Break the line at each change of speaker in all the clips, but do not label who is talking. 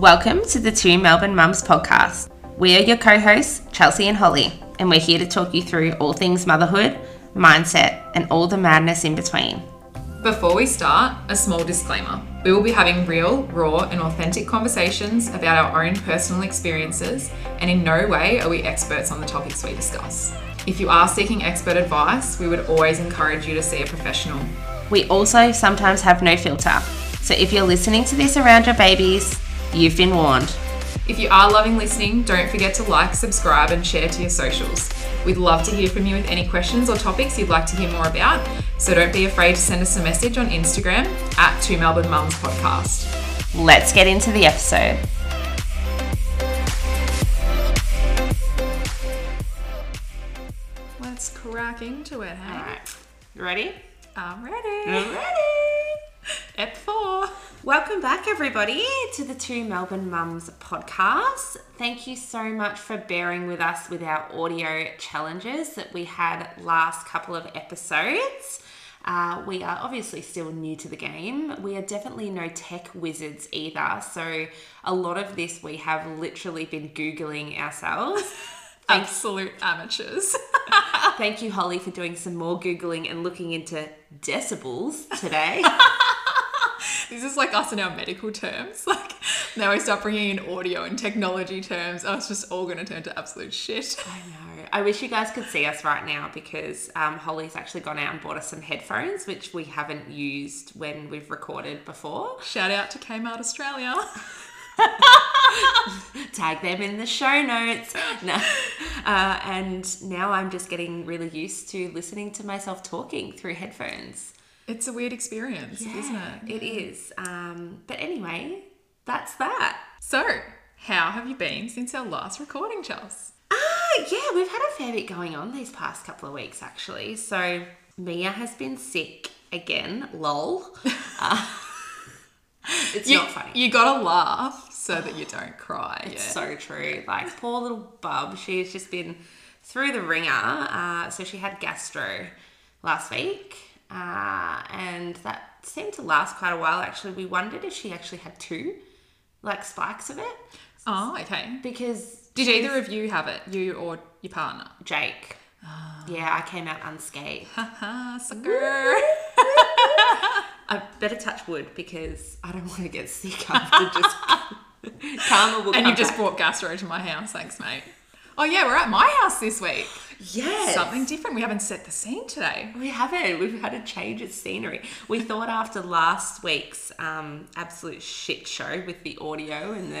Welcome to the Two Melbourne Mums podcast. We are your co hosts, Chelsea and Holly, and we're here to talk you through all things motherhood, mindset, and all the madness in between.
Before we start, a small disclaimer. We will be having real, raw, and authentic conversations about our own personal experiences, and in no way are we experts on the topics we discuss. If you are seeking expert advice, we would always encourage you to see a professional.
We also sometimes have no filter, so if you're listening to this around your babies, you've been warned.
If you are loving listening, don't forget to like, subscribe, and share to your socials. We'd love to hear from you with any questions or topics you'd like to hear more about, so don't be afraid to send us a message on Instagram at Two Melbourne Mums Podcast.
Let's get into the episode.
Let's crack into it, hey?
All right, you ready?
I'm ready.
ready.
Ep 4.
Welcome back, everybody, to the Two Melbourne Mums podcast. Thank you so much for bearing with us with our audio challenges that we had last couple of episodes. Uh, we are obviously still new to the game. We are definitely no tech wizards either. So, a lot of this we have literally been Googling ourselves.
Absolute amateurs.
Thank you, Holly, for doing some more Googling and looking into decibels today.
this is like us in our medical terms. Like now we start bringing in audio and technology terms. Oh, it's just all going to turn to absolute shit.
I know. I wish you guys could see us right now because um, Holly's actually gone out and bought us some headphones, which we haven't used when we've recorded before.
Shout out to Kmart Australia.
Tag them in the show notes. No. Uh, and now I'm just getting really used to listening to myself talking through headphones.
It's a weird experience, isn't it?
It is. Um, but anyway, that's that.
So, how have you been since our last recording, Chels?
Ah, yeah, we've had a fair bit going on these past couple of weeks, actually. So Mia has been sick again. Lol. Uh, it's
You,
not funny.
you gotta laugh so that you don't cry.
It's
yeah.
so true. Like poor little bub, she's just been through the wringer. Uh, so she had gastro last week, uh, and that seemed to last quite a while. Actually, we wondered if she actually had two, like spikes of it,
Oh, okay.
because
Did either of you have it, you or your partner?
Jake. Yeah, I came out unscathed.
Haha, sucker.
I better touch wood because I don't want to get sick after just karma will
and you just brought gastro to my house. Thanks, mate. Oh, yeah, we're at my house this week.
yes.
Something different. We haven't set the scene today.
We haven't. We've had a change of scenery. We thought after last week's um, absolute shit show with the audio and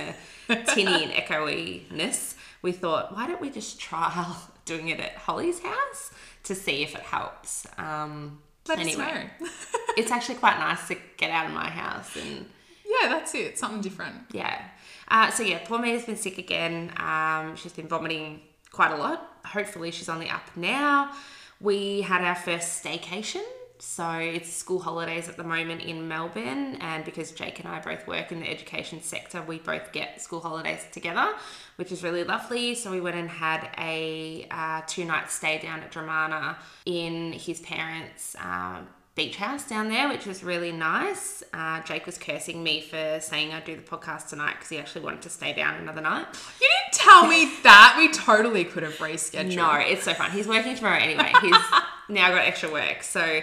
the tinny and echoiness, we thought, why don't we just trial doing it at Holly's house to see if it helps? Um,
Let
anyway,
us know.
it's actually quite nice to get out of my house and
yeah, that's it. Something different.
yeah. Uh, so yeah, poor Mia's been sick again. Um, she's been vomiting quite a lot. Hopefully she's on the up now. We had our first staycation. So it's school holidays at the moment in Melbourne, and because Jake and I both work in the education sector, we both get school holidays together, which is really lovely. So we went and had a uh, two night stay down at Dromana in his parents' um, beach house down there, which was really nice. Uh, Jake was cursing me for saying I'd do the podcast tonight because he actually wanted to stay down another night.
You didn't tell me that. We totally could have rescheduled.
No, it's so fun. He's working tomorrow anyway. He's now got extra work, so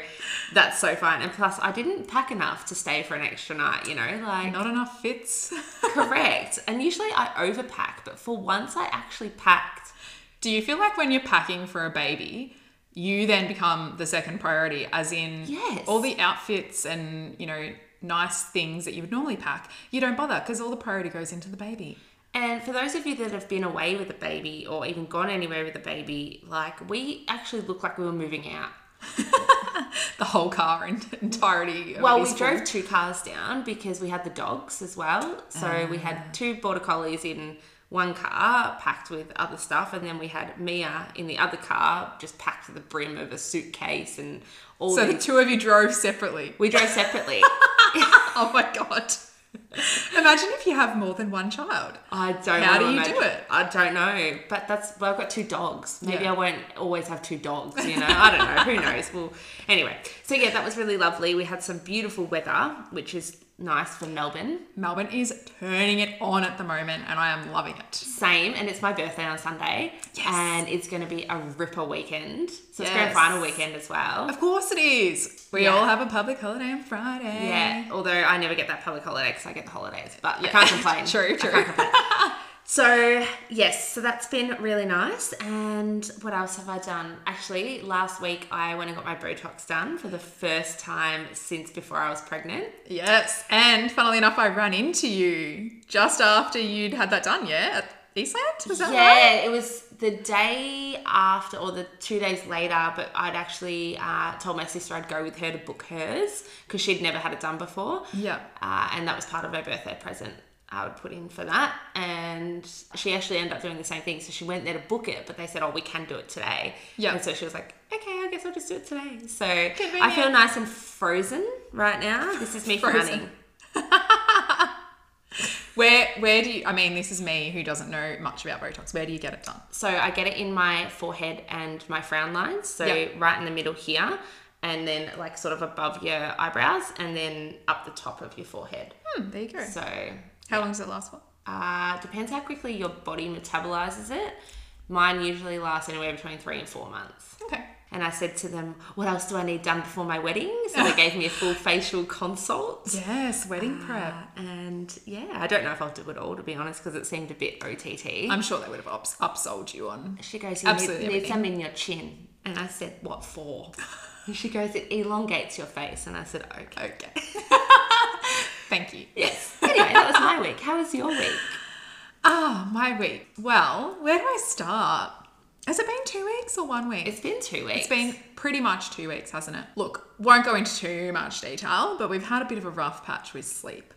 that's so fun. And plus, I didn't pack enough to stay for an extra night. You know, like
Not enough fits.
correct. And usually I overpack, but for once I actually packed.
Do you feel like when you're packing for a baby, you then become the second priority, as in
Yes.
all the outfits and, you know, nice things that you would normally pack, you don't bother because all the priority goes into the baby.
And for those of you that have been away with a baby or even gone anywhere with a baby, like we actually looked like we were moving out.
The whole car in entirety. of
Well, we drove two cars down because we had the dogs as well. So we
Ah.
had two border collies in one car packed with other stuff, and then we had Mia in the other car just packed to the brim of a suitcase and all.
So the two of you drove separately.
we drove separately.
Oh my god. Imagine if you have more than one child.
I don't.
How do you
imagine-
do it?
I don't know, but that's. Well, I've got two dogs. Maybe
Yeah.
I won't always have two dogs. You know, I don't know. Who knows? Well, anyway. So yeah, that was really lovely. We had some beautiful weather, which is nice for Melbourne.
Melbourne is turning it on at the moment, and I am loving it.
Same, and it's my birthday on Sunday,
Yes.
and it's going to be a ripper weekend. So it's
Yes.
grand final weekend as well.
Of course it is. We
Yeah.
all have a public holiday on Friday.
Yeah, although I never get that public holiday because I get the holidays, but I can't complain.
True,
I
true.
So yes, so that's been really nice. And what else have I done? Actually, last week I went and got my Botox done for the first time since before I was pregnant.
Yes. And funnily enough, I ran into you just after you'd had that done, yeah? At Eastland? Was that
yeah,
right?
it was the day after or the two days later, but I'd actually uh, told my sister I'd go with her to book hers because she'd never had it done before.
Yeah.
Uh, and that was part of her birthday present I would put in for that. And she actually ended up doing the same thing. So she went there to book it, but they said, oh, we can do it today.
Yeah.
And so she was like, okay, I guess I'll just do it today. So
Convenient.
I feel nice and frozen right now. This is me
Frozen.
frowning.
Where where do you I mean this is me who doesn't know much about Botox. Where do you get it done?
So I get it in my forehead and my frown lines. So
Yeah.
right in the middle here, and then like sort of above your eyebrows, and then up the top of your forehead.
Hmm, there you go.
So
How long does it last for?
uh, depends how quickly your body metabolizes it. Mine usually lasts anywhere between three and four months.
Okay.
And I said to them, "What else do I need done before my wedding?" So they gave me a full facial consult.
Yes, wedding prep.
Uh, and yeah, I don't know if I'll do it all to be honest, because it seemed a bit OTT.
I'm sure they would have ups- upsold you on.
She goes, you
Absolutely
need, need some in your chin. And I said, what for? And she goes, it elongates your face. And I said, okay.
Okay. Thank you.
Yes. Anyway, that was my week. How was your week?
Ah, my week. Well, where do I start? Has it been two weeks or one week?
It's been two weeks.
It's been pretty much two weeks, hasn't it? Look, won't go into too much detail, but we've had a bit of a rough patch with sleep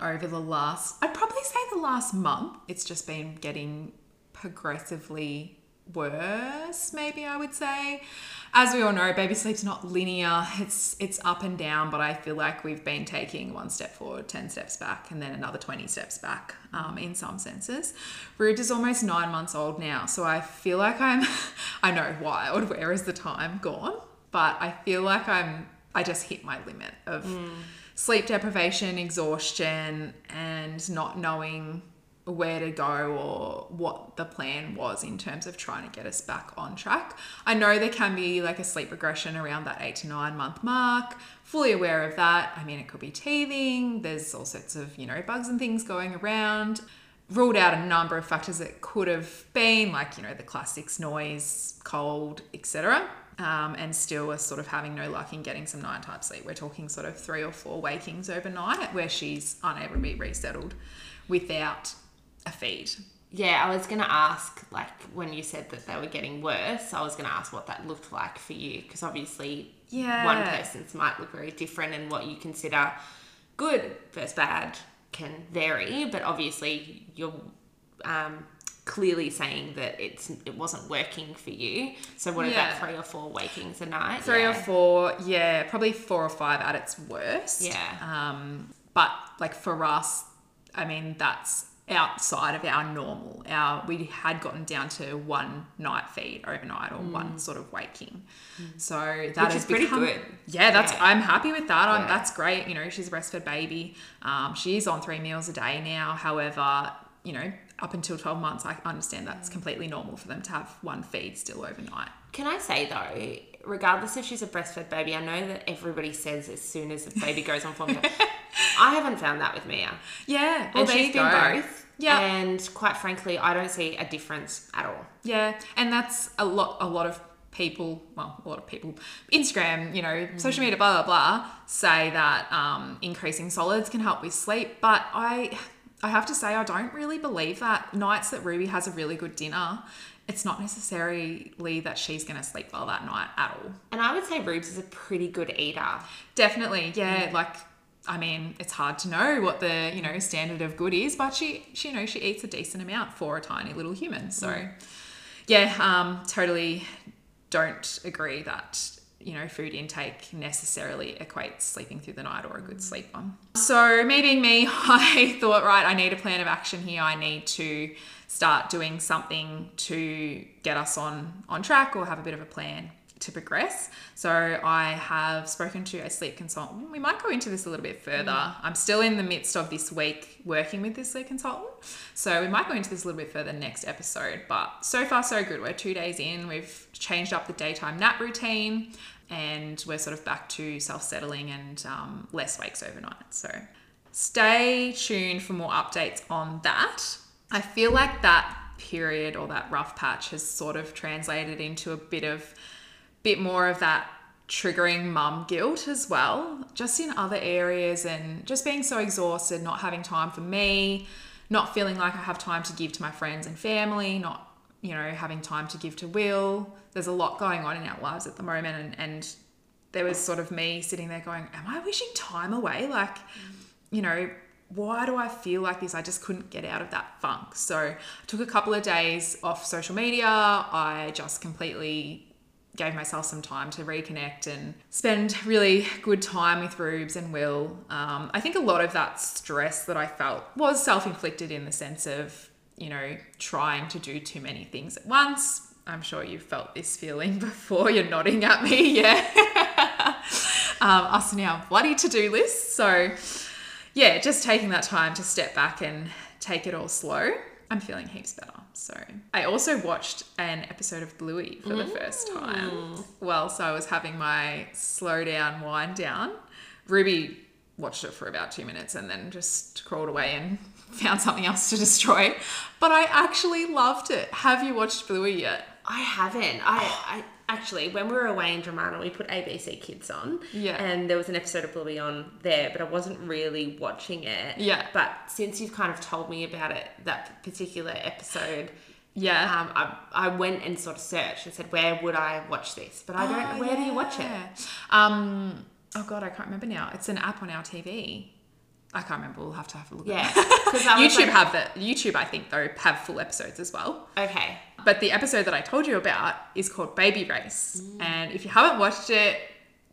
over the last, I'd probably say the last month. It's just been getting progressively worse, maybe I would say. As we all know, baby sleep's not linear. It's it's up and down, but I feel like we've been taking one step forward, 10 steps back, and then another 20 steps back um, in some senses. Rude is almost nine months old now, so I feel like I'm, I know, wild. Where is the time gone? But I feel like I'm, I just hit my limit of sleep deprivation, exhaustion, and not knowing where to go or what the plan was in terms of trying to get us back on track. I know there can be like a sleep regression around that eight to nine month mark. Fully aware of that. I mean, it could be teething. There's all sorts of, you know, bugs and things going around. Ruled out a number of factors that could have been, like, you know, the classics noise, cold, etc. Um, and still are sort of having no luck in getting some nighttime sleep. We're talking sort of three or four wakings overnight where she's unable to be resettled without a feed.
Yeah, I was going to ask, like, when you said that they were getting worse, I was going to ask what that looked like for you. Because obviously,
Yeah.
one person's might look very different, and what you consider good versus bad can vary. But obviously, you're um, clearly saying that it's it wasn't working for you. So, what
Yeah.
about three or four wakings a night?
Three
yeah.
or four, yeah, probably four or five at its worst.
Yeah.
Um, but like for us, I mean, that's outside of our normal. Our we had gotten down to one night feed overnight or one sort of waking. So that
Mm. Which is pretty
become-
good.
Yeah, that's
Yeah.
I'm happy with that. I'm,
Yeah.
That's great. You know, she's a breastfed baby. Um, she is on three meals a day now. However, you know, up until 12 months, I understand that's completely normal for them to have one feed still overnight.
Can I say though, regardless if she's a breastfed baby, I know that everybody says as soon as the baby goes on formula. I haven't found that with Mia.
Yeah, well,
and she's been
go.
both.
Yeah.
And quite frankly, I don't see a difference at all.
Yeah, and that's a lot. A lot of people, well, a lot of people, Instagram, you know, social media, blah blah blah, say that um, increasing solids can help with sleep. But I, I have to say, I don't really believe that. Nights that Ruby has a really good dinner, it's not necessarily that she's going to sleep well that night at all.
And I would say Rubes is a pretty good eater.
Definitely, yeah. Like, I mean, it's hard to know what the you know standard of good is, but she, she you know, she eats a decent amount for a tiny little human. So, yeah, um, totally don't agree that you know food intake necessarily equates sleeping through the night or a good sleep on. So, me being me, I thought, right, I need a plan of action here. I need to start doing something to get us on on track or have a bit of a plan. to progress. So I have spoken to a sleep consultant. We might go into this a little bit further.
Mm.
I'm still in the midst of this week working with this sleep consultant. So we might go into this a little bit further next episode. But so far, so good. We're two days in. We've changed up the daytime nap routine and we're sort of back to self settling and um, less wakes overnight. So stay tuned for more updates on that. I feel like that period or that rough patch has sort of translated into a bit of bit more of that triggering mum guilt as well, just in other areas and just being so exhausted, not having time for me, not feeling like I have time to give to my friends and family, not, you know, having time to give to Will. There's a lot going on in our lives at the moment and, and there was sort of me sitting there going, Am I wishing time away? Like, you know, why do I feel like this? I just couldn't get out of that funk. So I took a couple of days off social media. I just completely gave myself some time to reconnect and spend really good time with Rubes and Will. Um, I think a lot of that stress that I felt was self inflicted in the sense of, you know, trying to do too many things at once. I'm sure you've felt this feeling before. You're nodding at me, yeah. um, us and our bloody to do list. So, yeah, just taking that time to step back and take it all slow. I'm feeling heaps better. So I also watched an episode of Bluey for the first time. Well, so I was having my slow down, wind down. Ruby watched it for about two minutes and then just crawled away and found something else to destroy. But I actually loved it. Have you watched Bluey yet?
I haven't. I, I actually, when we were away in Dromana, we put ABC Kids on.
Yeah.
And there was an episode of Bluey on there, but I wasn't really watching it.
Yeah.
But since you've kind of told me about it, that particular episode,
Yeah.
um, I, I went and sort of searched and said, where would I watch this? But I don't.
Oh,
where do you watch it?
Um, oh god, I can't remember now. It's an app on our TV. I can't remember. We'll have to have a look.
Yeah. Because
YouTube
like,
have the YouTube. I think though have full episodes as well.
okay.
But the episode that I told you about is called Baby Race, mm. and if you haven't watched it,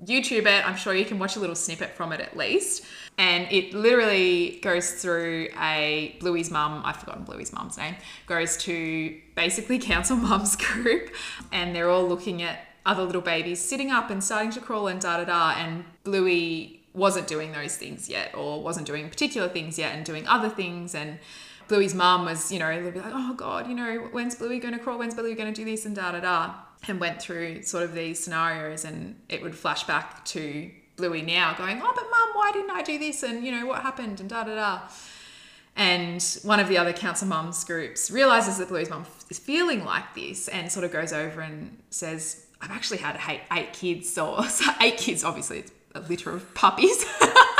YouTube it. I'm sure you can watch a little snippet from it at least. And it literally goes through a Bluey's mum, I've forgotten Bluey's mum's name, goes to basically council mums group, and they're all looking at other little babies sitting up and starting to crawl and da da da. And Bluey wasn't doing those things yet, or wasn't doing particular things yet, and doing other things. And Bluey's mum was, you know, like, oh God, you know, when's Bluey going to crawl? When's Bluey going to do this? And da da da. And went through sort of these scenarios, and it would flash back to Bluey now going, oh, but mum, why didn't I do this? And, you know, what happened? And da da da. And one of the other council mums groups realizes that Bluey's mum is feeling like this and sort of goes over and says, I've actually had eight, eight kids, or eight kids, obviously, it's a litter of puppies.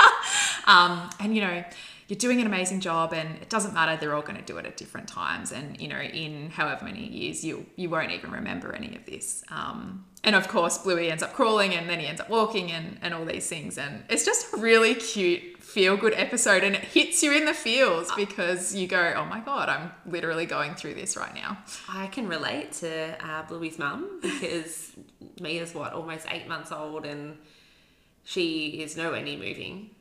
um, and, you know, you're doing an amazing job and it doesn't matter they're all going to do it at different times. And you know in however many years you you won't even remember any of this. Um, and of course bluey ends up crawling and then he ends up walking and and all these things. And it's just a really cute feel good episode and it hits you in the feels because you go oh my god i'm literally going through this right now.
I can relate to uh, Bluey's mum because me is what almost eight months old and she is nowhere near moving,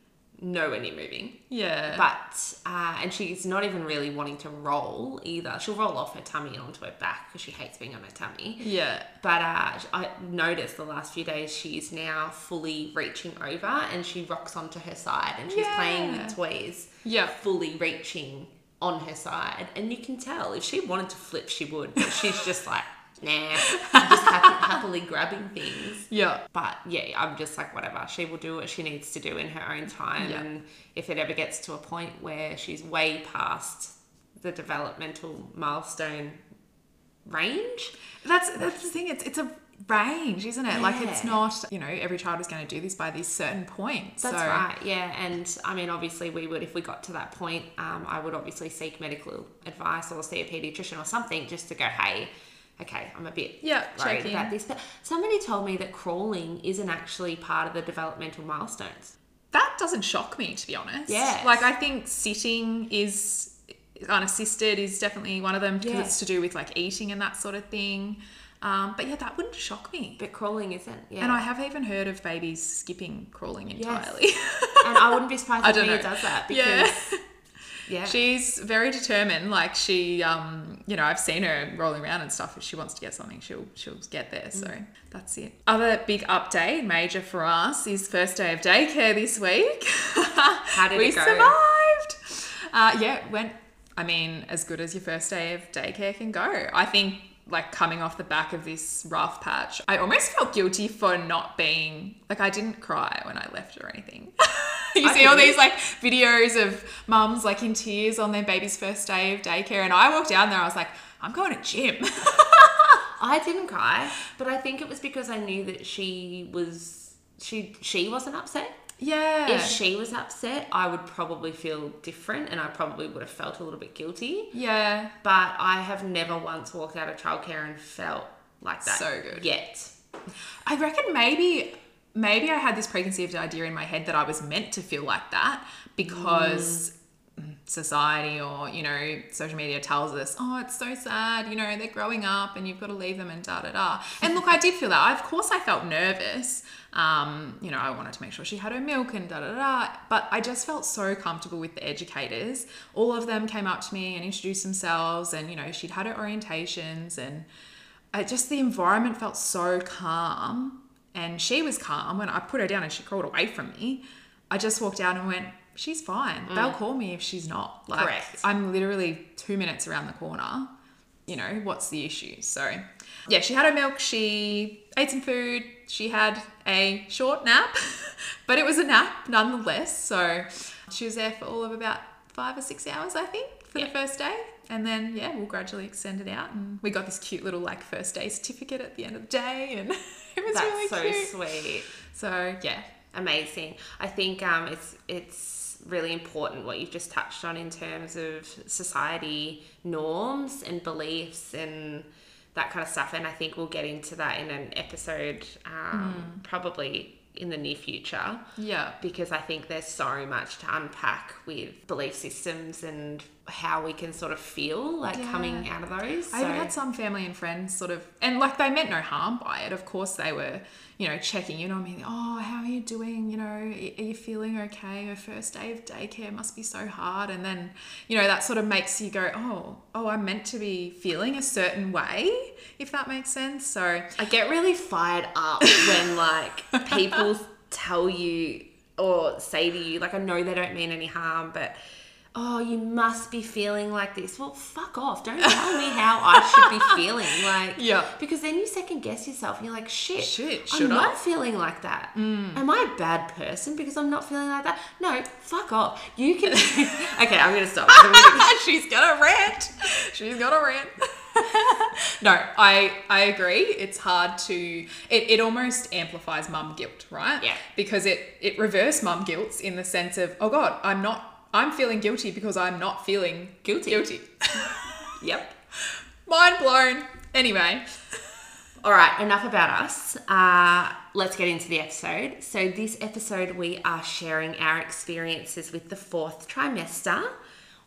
nowhere near moving.
yeah
But uh, and she's not even really wanting to roll either. She'll roll off her tummy and onto her back because she hates being on her tummy.
yeah
But uh, I noticed the last few days she's now fully reaching over and she rocks onto her side and she's playing with toys,
Yeah.
fully reaching on her side. And you can tell if she wanted to flip, she would. But she's just like, nah, just happy, happily grabbing things.
yeah
But yeah, I'm just like, whatever. She will do what she needs to do in her own time.
Yeah.
And if it ever gets to a point where she's way past the developmental milestone range,
That's that's the thing. It's it's a range, isn't it? Like it's not you know every child is going to do this by these certain points.
that's
so,
right. Yeah. And I mean, obviously, we would, if we got to that point, um, I would obviously seek medical advice or see a pediatrician or something just to go, hey, okay, I'm a bit
Yeah,
worried
check in.
about this. But somebody told me that crawling isn't actually part of the developmental milestones.
That doesn't shock me, to be honest.
Yes.
Like I think sitting is unassisted is definitely one of them because
Yeah.
it's to do with like eating and that sort of thing. Um, but yeah, that wouldn't shock me.
But crawling isn't. Yeah.
And I have even heard of babies skipping crawling
Yes.
entirely.
and I wouldn't be surprised if Mia
know.
does that because
Yeah.
Yeah.
She's very determined. Like she, um, you know, I've seen her rolling around and stuff. If she wants to get something, she'll she'll get there. So
Mm.
that's it. Other big update, major for us, is first day of daycare this week. How
did
we
it go?
survived? Uh, yeah, went. I mean, as good as your first day of daycare can go. I think. Like coming off the back of this rough patch, I almost felt guilty for not being like I didn't cry when I left or anything. you
I
see all these like videos of mums like in tears on their baby's first day of daycare, and I walked down there. I was like, I'm going to gym.
I didn't cry, but I think it was because I knew that she was she she wasn't upset.
Yeah,
If she was upset, I would probably feel different and I probably would have felt a little bit guilty.
yeah,
But I have never once walked out of childcare and felt like that.
So good.
Yet.
I reckon maybe maybe I had this preconceived idea in my head that I was meant to feel like that because mm, society or you know social media tells us oh it's so sad you know they're growing up and you've got to leave them and da da da and look I did feel that I, of course I felt nervous um, you know I wanted to make sure she had her milk and da da da but I just felt so comfortable with the educators all of them came up to me and introduced themselves and you know she'd had her orientations and I just the environment felt so calm and she was calm when I put her down and she crawled away from me. I just walked out and went, She's fine. They'll call me if she's not. Like
Correct.
I'm literally two minutes around the corner. You know, what's the issue? So yeah, she had her milk, she ate some food, she had a short nap, but it was a nap nonetheless. So she was there for all of about five or six hours, I think, for the first day. And then yeah, we'll gradually extend it out, and we got this cute little like first day certificate at the end of the day, and it was
That's
really
so
cute.
sweet.
So yeah,
Amazing. I think um, it's it's really important what you've just touched on in terms of society norms and beliefs and that kind of stuff. And I think we'll get into that in an episode um, probably in the near future
yeah,
because I think there's so much to unpack with belief systems and how we can sort of feel like
Yeah.
coming out of those.
I even had some family and friends sort of, and like they meant no harm by it. Of course, they were, you know, checking in on me. Oh, how are you doing? You know, are you feeling okay? Your first day of daycare must be so hard. And then, you know, that sort of makes you go, oh, oh, I'm meant to be feeling a certain way, if that makes sense. So
I get really fired up when like people tell you or say to you, like I know they don't mean any harm, but oh, you must be feeling like this. Well, fuck off. Don't tell me how I should be feeling. Like
Yeah.
Because then you second guess yourself and you're like, shit,
Shit,
I'm
should
not
I? Mm.
feeling like that. Am I a bad person because I'm not feeling like that? No, fuck off. You can Okay, I'm gonna stop. Gonna-
she's gonna rant. She's gonna rant. no, I I agree. It's hard to it, it almost amplifies mum guilt, right?
Yeah.
Because it it reverse mum guilt in the sense of, oh God, I'm not I'm feeling guilty because I'm not feeling
Guilty.
Guilty.
Yep.
Mind blown. Anyway.
All right, enough about us. Uh, let's get into the episode. So, this episode, we are sharing our experiences with the fourth trimester.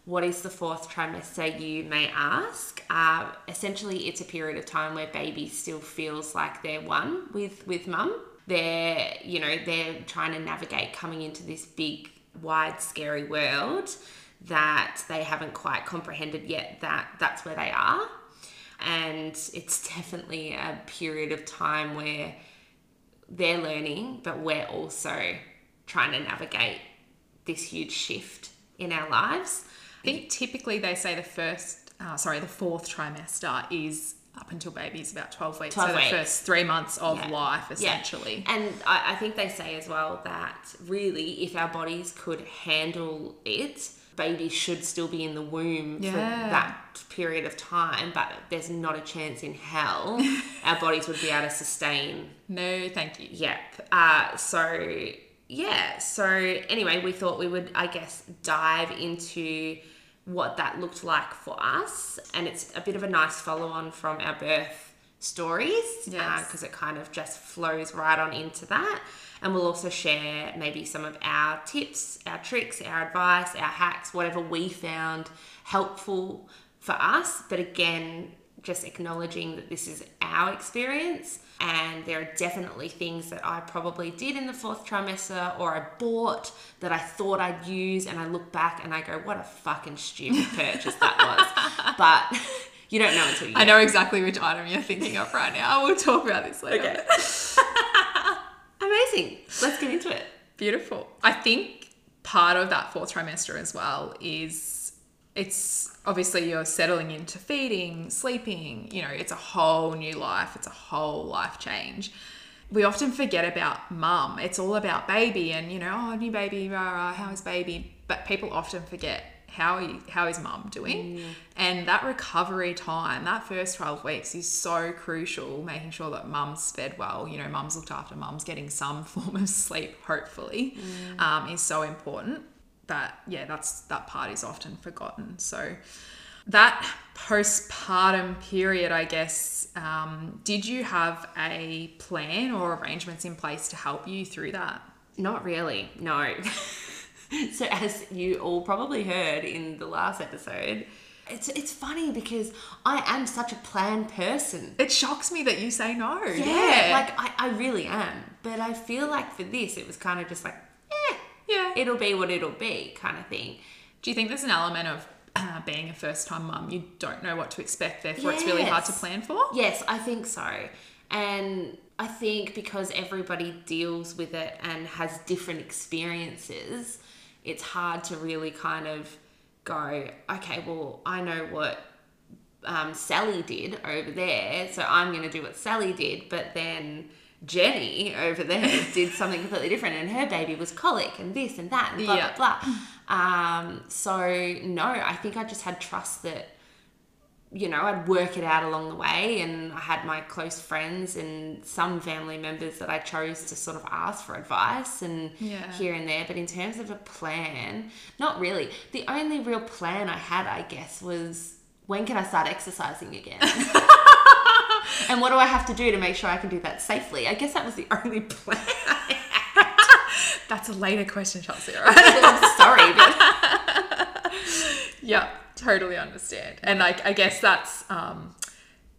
What is the fourth trimester, you may ask? Uh, essentially, it's a period of time where baby still feels like they're one with with mum. They're, you know, they're trying to navigate coming into this big, wide, scary world that they haven't quite comprehended yet that that's where they are and it's definitely a period of time where they're learning, but we're also trying to navigate this huge shift in our lives.
I think typically they say the first uh, sorry, the fourth trimester is up until baby's about 12 weeks.
12
so
weeks.
the first three months of
Yeah.
life,
Yeah.
essentially.
And I, I think they say as well that really, if our bodies could handle it, babies should still be in the womb for that period of time, but there's not a chance in hell our bodies would be able to sustain
No, thank you.
Yep. Uh, so yeah. So anyway, we thought we would, I guess, dive into what that looked like for us, and it's a bit of a nice follow-on from our birth stories, uh,
Yes.
because it kind of just flows right on into that. And we'll also share maybe some of our tips, our tricks, our advice, our hacks, whatever we found helpful for us. But again, just acknowledging that this is our experience and there are definitely things that I probably did in the fourth trimester or I bought that I thought I'd use and I look back and I go, what a fucking stupid purchase that was. but you don't know until you
I know exactly which item you're thinking of right now. We'll talk about this later.
Okay. Amazing. Let's get into it.
Beautiful. I think part of that fourth trimester as well is it's obviously you're settling into feeding, sleeping, you know, it's a whole new life, it's a whole life change. We often forget about mum. It's all about baby and, you know, oh, new baby, rah, rah, how is baby? But people often forget how how is mum doing?
Mm.
And that recovery time, that first 12 weeks is so crucial, making sure that mum's fed well, you know, mum's looked after, mum's getting some form of sleep, hopefully,
Mm.
um, is so important that, yeah, that's that part is often forgotten. So that postpartum period, I guess, um, did you have a plan or arrangements in place to help you through that?
Not really, no. so as you all probably heard in the last episode, it's it's funny because I am such a planned person.
It shocks me that you say no.
Yeah, like I, I really am. But I feel like for this it was kind of just like,
yeah.
it'll be what it'll be kind of thing.
Do you think there's an element of uh, being a first time mum? You don't know what to expect, therefore it's really hard to plan for?
Yes, I think so. And I think because everybody deals with it and has different experiences, it's hard to really kind of go, okay, well, I know what um, Sally did over there, so I'm going to do what Sally did, but then Jenny over there did something completely different, and her baby was colic and this and that and blah
Yeah.
blah blah. Um, so no, I think I just had trust that you know, I'd work it out along the way, and I had my close friends and some family members that I chose to sort of ask for advice and
Yeah.
here and there. But in terms of a plan, not really. The only real plan I had, I guess, was when can I start exercising again? and what do I have to do to make sure I can do that safely? I guess that was the only plan.
That's a later question, Chelsea, right?
I'm sorry, but
yeah, totally understand. And like, I guess that's, um,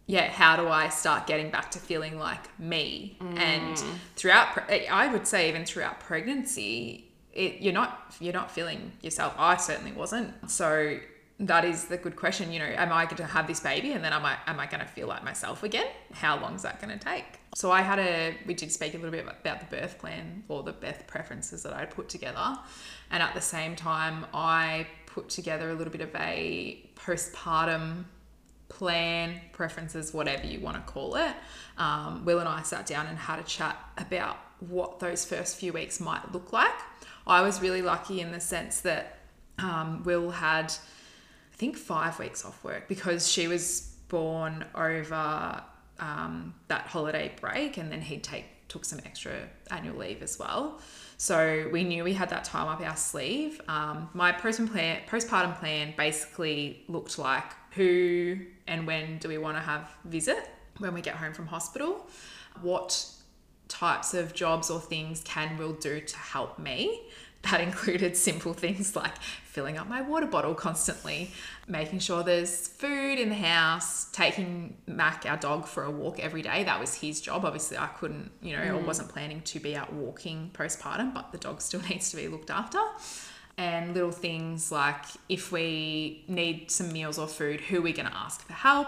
yeah, how do I start getting back to feeling like me? And throughout, I would say even throughout pregnancy, it, you're not you're not feeling yourself. I certainly wasn't. So that is the good question. You know, am I going to have this baby, and then am I am I going to feel like myself again? How long is that going to take? So I had a we did speak a little bit about the birth plan or the birth preferences that I put together, and at the same time I put together a little bit of a postpartum plan, preferences, whatever you want to call it. Um, Will and I sat down and had a chat about what those first few weeks might look like. I was really lucky in the sense that um, Will had, I think, five weeks off work because she was born over um, that holiday break, and then he'd take took some extra annual leave as well. So we knew we had that time up our sleeve. Um, my postpartum plan, postpartum plan basically looked like who and when do we want to have visit when we get home from hospital? What types of jobs or things can Will do to help me? That included simple things like filling up my water bottle constantly, making sure there's food in the house, taking Mac, our dog, for a walk every day. That was his job. Obviously, I couldn't, you know, or wasn't planning to be out walking postpartum, but the dog still needs to be looked after. And little things like if we need some meals or food, who are we going to ask for help?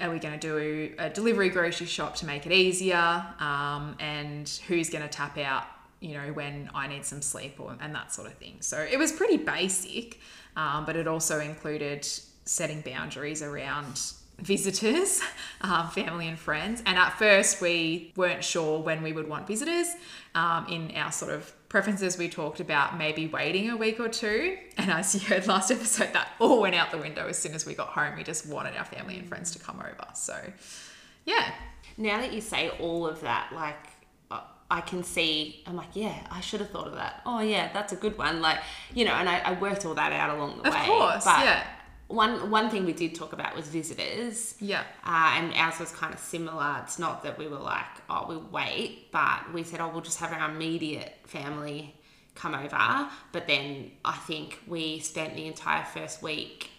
Are we going to do a delivery grocery shop to make it easier? Um, and who's going to tap out, you know, when I need some sleep or and that sort of thing. So it was pretty basic, um, but it also included setting boundaries around visitors, um, family and friends. And at first, we weren't sure when we would want visitors. Um, in our sort of preferences, we talked about maybe waiting a week or two. And as you heard last episode, that all went out the window as soon as we got home. We just wanted our family and friends to come over. So, yeah.
now that you say all of that, like I can see, I'm like, yeah, I should have thought of that. Oh yeah, that's a good one. Like, you know, and I, I worked all that out along the
Of
way.
Of course,
but
yeah.
One one thing we did talk about was visitors.
Yeah.
Uh, and ours was kind of similar. It's not that we were like, oh, we'll wait, but we said, oh, we'll just have our immediate family come over. But then I think we spent the entire first week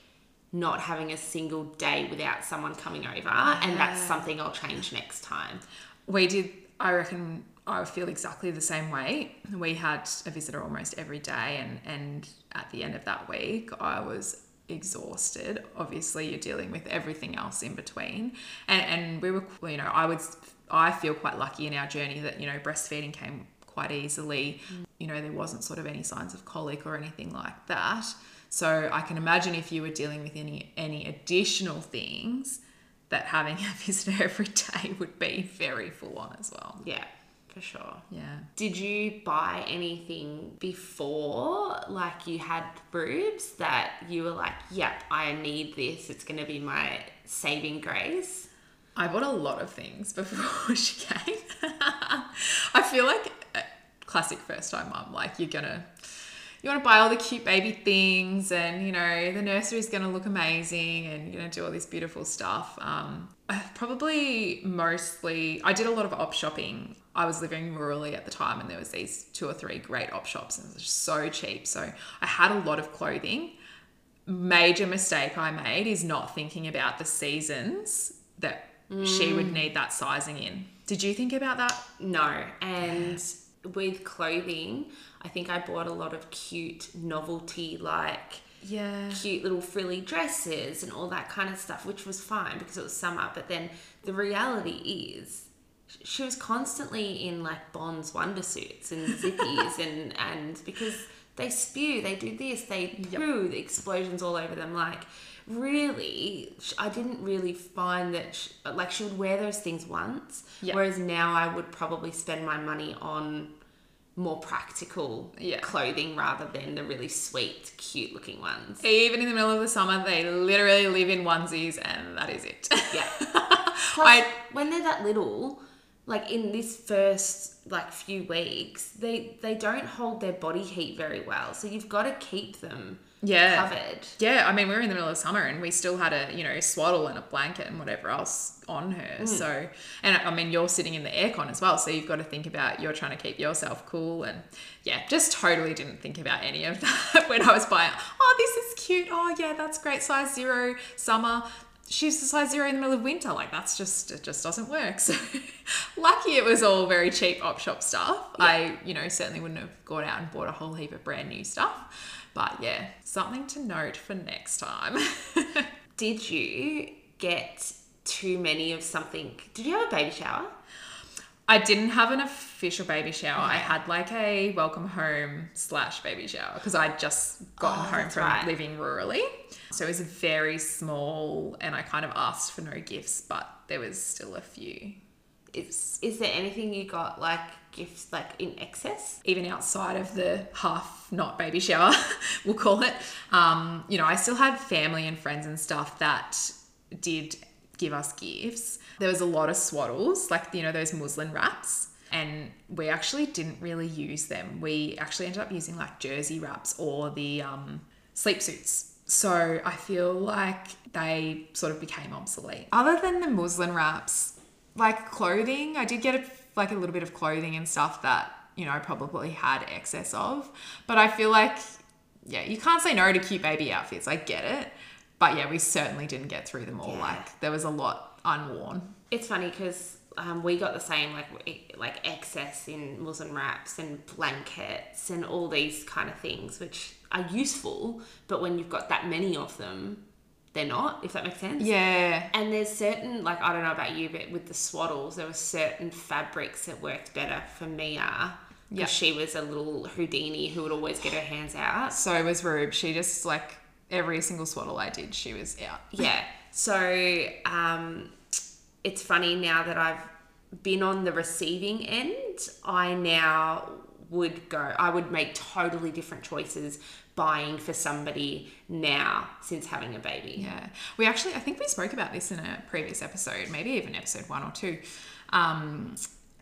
not having a single day without someone coming over, and that's something I'll change next time.
We did, I reckon, I would feel exactly the same way. We had a visitor almost every day, and, and at the end of that week, I was exhausted. Obviously, you're dealing with everything else in between. And, and we were, you know, I would, I feel quite lucky in our journey that, you know, breastfeeding came quite easily. You know, there wasn't sort of any signs of colic or anything like that. So I can imagine if you were dealing with any any additional things, that having a visitor every day would be very full on as well.
Yeah, for sure.
Yeah.
Did you buy anything before, like you had boobs, that you were like, yep, I need this, it's going to be my saving grace?
I bought a lot of things before she came. I feel like a classic first time mum, like you're gonna you want to buy all the cute baby things and you know the nursery's going to look amazing and you're to do all this beautiful stuff um, I probably mostly i did a lot of op shopping i was living rurally at the time and there was these two or three great op shops and it was so cheap so i had a lot of clothing major mistake i made is not thinking about the seasons that she would mm. need that sizing in did you think about that
No. And with clothing, I think I bought a lot of cute novelty, like
yeah
cute little frilly dresses and all that kind of stuff, which was fine because it was summer. But then the reality is, she was constantly in like Bonds Wondersuits and zippies and and because they spew, they do this, they poo, the explosions all over them. Like really, I didn't really find that sh like she would wear those things once,
Yeah.
whereas now I would probably spend my money on more practical
Yeah.
clothing rather than the really sweet, cute looking ones.
even in the middle of the summer they literally live in onesies and that is it
Yeah. Plus,
I-
when they're that little, like in this first like few weeks, they they don't hold their body heat very well. So you've got to keep them
Yeah.
covered.
Yeah, I mean, we were in the middle of summer and we still had a, you know, swaddle and a blanket and whatever else on her. Mm. So, and I mean, you're sitting in the aircon as well. So you've got to think about you're trying to keep yourself cool. And yeah, just totally didn't think about any of that when I was buying, oh, this is cute. Oh, yeah, that's great. Size zero, summer. She's a size zero in the middle of winter. Like, that's just, it just doesn't work. So lucky it was all very cheap op shop stuff. I, you know, certainly wouldn't have gone out and bought a whole heap of brand new stuff. But yeah, something to note for next time.
Did you get too many of something? Did you have a baby shower?
I didn't have an official baby shower. I had like a welcome home slash baby shower because I'd just gotten
Oh,
home from
right.
living rurally. So it was very small and I kind of asked for no gifts, but there was still a few.
Is is there anything you got like gifts like in excess?
Even outside of the half not baby shower, we'll call it. Um, you know, I still had family and friends and stuff that did give us gifts. There was a lot of swaddles, like you know those muslin wraps, and we actually didn't really use them. We actually ended up using like jersey wraps or the um, sleep suits. So I feel like they sort of became obsolete. Other than the muslin wraps, like clothing, I did get a, like a little bit of clothing and stuff that you know I probably had excess of, but I feel like yeah, you can't say no to cute baby outfits. I get it. But yeah, we certainly didn't get through them all.
Yeah.
Like there was a lot unworn.
It's funny because um, we got the same like like excess in muslin wraps and blankets and all these kind of things, which are useful. But when you've got that many of them, they're not. If that makes sense.
Yeah.
And there's certain like I don't know about you, but with the swaddles, there were certain fabrics that worked better for Mia.
Yeah.
She was a little Houdini who would always get her hands out.
So was Rube. She just like every single swaddle I did, she was out.
Yeah. So um, it's funny now that I've been on the receiving end, I now would go, I would make totally different choices buying for somebody now since having a baby.
Yeah. We actually, I think we spoke about this in a previous episode, maybe even episode one or two, um,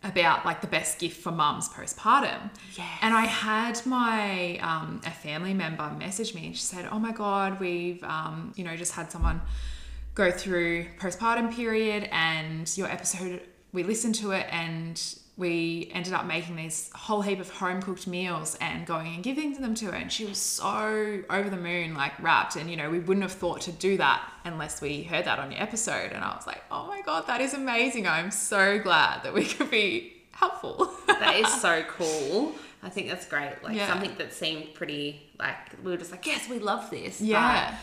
about like the best gift for mums postpartum.
Yes.
And I had my, um, a family member message me and she said, Oh my God, we've, um, you know, just had someone go through postpartum period and your episode, we listened to it and we ended up making these whole heap of home cooked meals and going and giving them to her. And she was so over the moon, like rapt. And, you know, we wouldn't have thought to do that unless we heard that on your episode. And I was like, oh my God, that is amazing. I'm so glad that we could be helpful.
that is so cool. I think that's great. Like
Yeah.
something that seemed pretty like we were just like, yes, we love this.
Yeah.
But,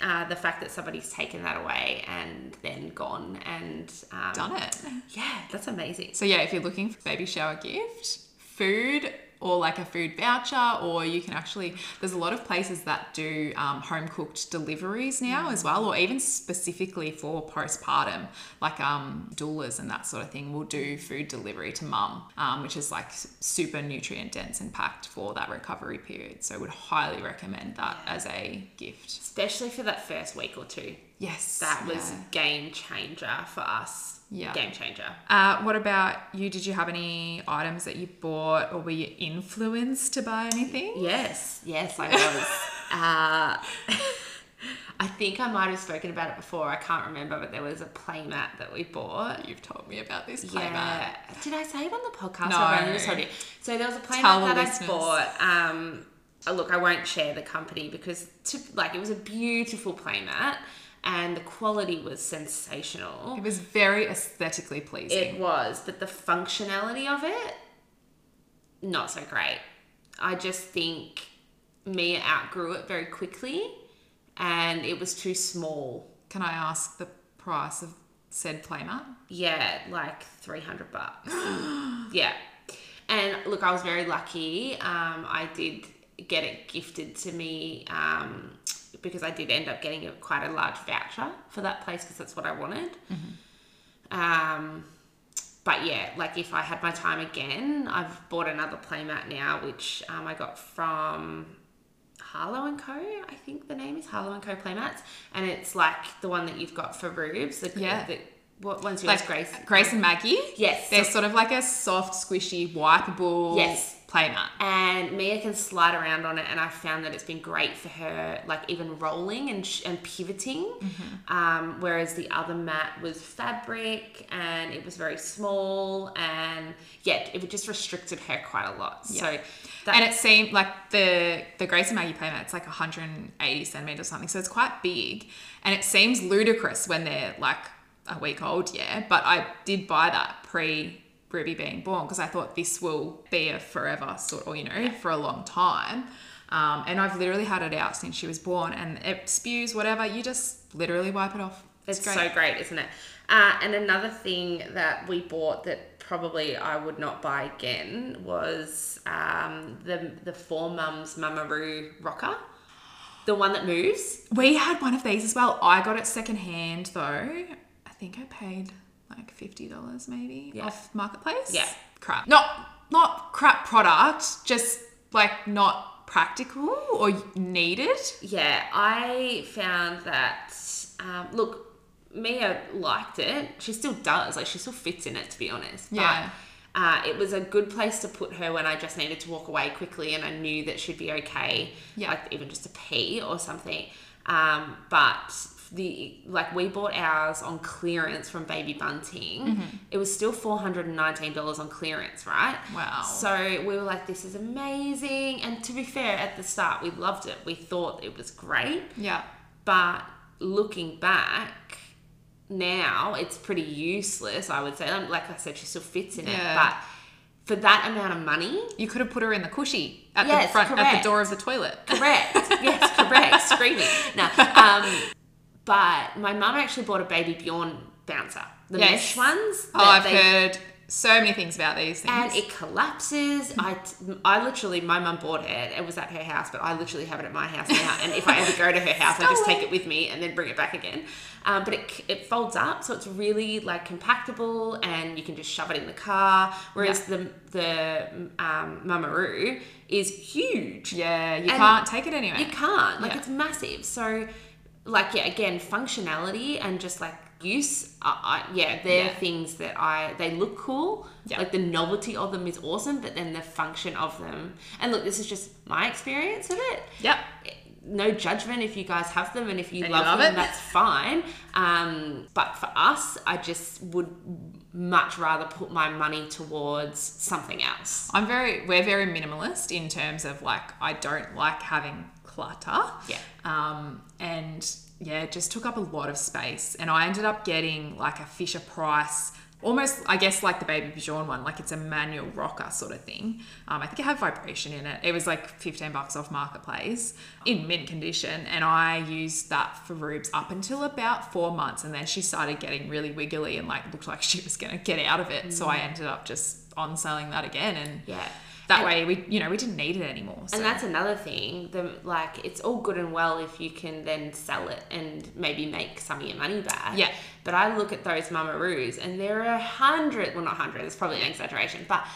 uh, the fact that somebody's taken that away and then gone and um,
Done it.
Yeah, that's amazing.
So yeah, if you're looking for baby shower gift, food or like a food voucher, or you can actually there's a lot of places that do um, home cooked deliveries now as well, or even specifically for postpartum, like um, doulas and that sort of thing will do food delivery to mum, um, which is like super nutrient dense and packed for that recovery period. So I would highly recommend that as a gift.
Especially for that first week or two.
Yes,
That was
yeah.
game changer for us.
Yeah.
Game changer.
Uh, what about you? Did you have any items that you bought, or were you influenced to buy anything?
Yes, yes, I was. uh, I think I might have spoken about it before. I can't remember, but there was a playmat that we bought.
You've told me about this playmat.
Yeah. Did I say it on the podcast?
No.
I told you. So there was a
Tell
playmat
the
that I
listeners.
bought. Um, oh, look, I won't share the company because, to, like, it was a beautiful playmat and the quality was sensational.
It was very aesthetically pleasing.
It was, but the functionality of it, not so great. I just think Mia outgrew it very quickly and it was too small.
Can I ask the price of said playmat?
Yeah, like 300 bucks. yeah. And look, I was very lucky. Um, I did get it gifted to me um, because I did end up getting a, quite a large voucher for that place because that's what I wanted. Um, but yeah, like if I had my time again, I've bought another playmat now, which um, I got from Harlow and Co. I think the name is Harlow and Co. Playmats, and it's like the one that you've got for Rubes. The,
Yeah.
The, what one's yours,
Like
Grace?
Grace and Maggie?
Yes.
They're sort of like a soft, squishy, wipeable
Yes.
Playmat.
and Mia can slide around on it, and I found that it's been great for her, like even rolling and, sh- and pivoting.
Mm-hmm.
Um, whereas the other mat was fabric and it was very small, and yeah, it just restricted her quite a lot. So that,
And it seemed like the the Grace and Maggie playmat, it's like 180 centimeters or something, so it's quite big. And it seems ludicrous when they're like a week old, yeah. But I did buy that pre Ruby being born because I thought this will be a forever sort, or you know, for a long time. Um, and I've literally had it out since she was born, and it spews whatever. You just literally wipe it off.
It's so great, isn't it? Uh, and another thing that we bought that probably I would not buy again was um, the the Four Mums Mamaroo rocker, the one that moves.
We had one of these as well. I got it secondhand though. I think I paid like fifty dollars maybe
Yeah.
off marketplace.
Yeah.
crap. Not not crap product, just like not practical or needed.
Yeah, I found that. Um, look, Mia liked it. She still does. Like she still fits in it, to be honest.
Yeah.
But, uh, it was a good place to put her when I just needed to walk away quickly, and I knew that she'd be okay.
Yeah.
Like even just a pee or something. Um, but the like we bought ours on clearance from Baby Bunting.
Mm-hmm.
It was still four hundred and nineteen dollars on clearance, right?
Wow.
So we were like, this is amazing. And to be fair, at the start, we loved it. We thought it was great.
Yeah.
But looking back, now it's pretty useless, I would say. Like I said, she still fits in it. But for that amount of money,
You could have put her in the cushy at the
Yes,
front at the door of the toilet.
correct. yes, correct. Screaming. No. Um, but my mum actually bought a baby Bjorn bouncer. The
Yes.
mesh ones.
Oh, I've
they-
heard so many things about these things.
and it collapses. I, I literally, my mum bought it. It was at her house, but I literally have it at my house now. And if I ever go to her house, I just take it with me and then bring it back again. Um, but it, it folds up, so it's really like compactable, and you can just shove it in the car. Whereas the the um, Mamaroo is huge.
yeah, you
and
can't take it anywhere.
You can't. Like
Yeah.
it's massive. So, like yeah, again, functionality and just like use. Uh, I, yeah, they're
Yeah.
things that I. They look cool.
Yeah.
Like the novelty of them is awesome, but then the function of them. And look, this is just my experience of it.
Yep.
No judgment if you guys have them and if you
And you
love,
love
them,
it.
that's fine. Um, but for us, I just would much rather put my money towards something else.
I'm very, we're very minimalist in terms of like, I don't like having clutter.
Yeah.
Um, and yeah, it just took up a lot of space. And I ended up getting like a Fisher Price, almost, I guess, like the Baby Bjorn one, like it's a manual rocker sort of thing. Um, I think it had vibration in it. It was like 15 bucks off Marketplace in mint condition. And I used that for Rubes up until about four months. And then she started getting really wiggly and like looked like she was going to get out of it. So I ended up just on selling that again. And
Yeah.
That
And-
way we, you know, we didn't need it anymore. So.
And that's another thing. The like, it's all good and well if you can then sell it and maybe make some of your money back.
Yeah.
But I look at those Mamaroos, and there are a hundred. Well, not hundred. It's probably an exaggeration, but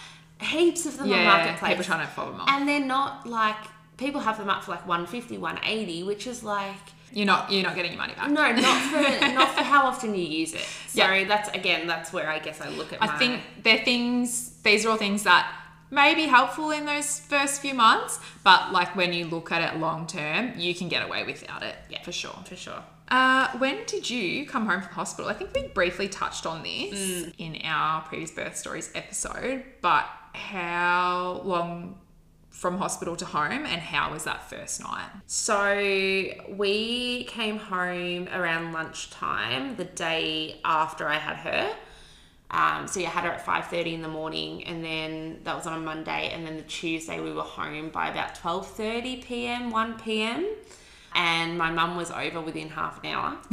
heaps of them on
yeah,
marketplace.
people trying to follow them up.
and they're not like people have them up for like 150 180 which is like
You're not you're not getting your money back.
no not for not for how often you use it so
Yeah.
that's again that's where i guess i look at
I
my,
think they're things these are all things that may be helpful in those first few months, but like when you look at it long term, you can get away without it.
Yeah.
For sure.
for sure
Uh, when did you come home from hospital? I think we briefly touched on this in our previous birth stories episode, but how long from hospital to home and how was that first night?
so we came home around lunchtime the day after i had her um, so yeah, I had her at five thirty in the morning, and then that was on a Monday, and then the Tuesday we were home by about twelve thirty p.m., one p.m., and my mum was over within half an hour.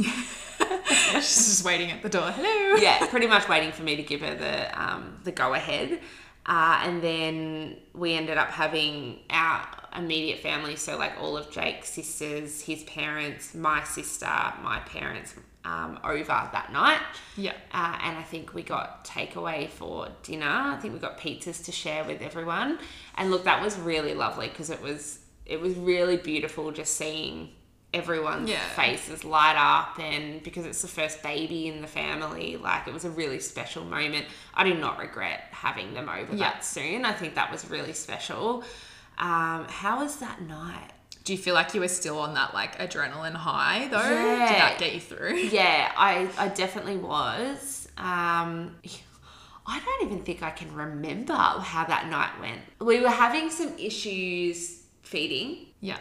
She's just waiting at the door. Hello.
yeah, pretty much waiting for me to give her the um, the go ahead. Uh, and then we ended up having our immediate family, so like all of Jake's sisters, his parents, my sister, my parents, um, over that night.
Yeah.
Uh, and I think we got takeaway for dinner. I think we got pizzas to share with everyone. And look, that was really lovely because it was it was really beautiful just seeing everyone's
Yeah.
faces light up and because it's the first baby in the family like it was a really special moment i do not regret having them over
Yeah.
that soon i think that was really special um, how was that night
Do you feel like you were still on that like adrenaline high though? Did that get you through?
yeah i, I definitely was um, i don't even think i can remember how that night went we were having some issues feeding
Yeah.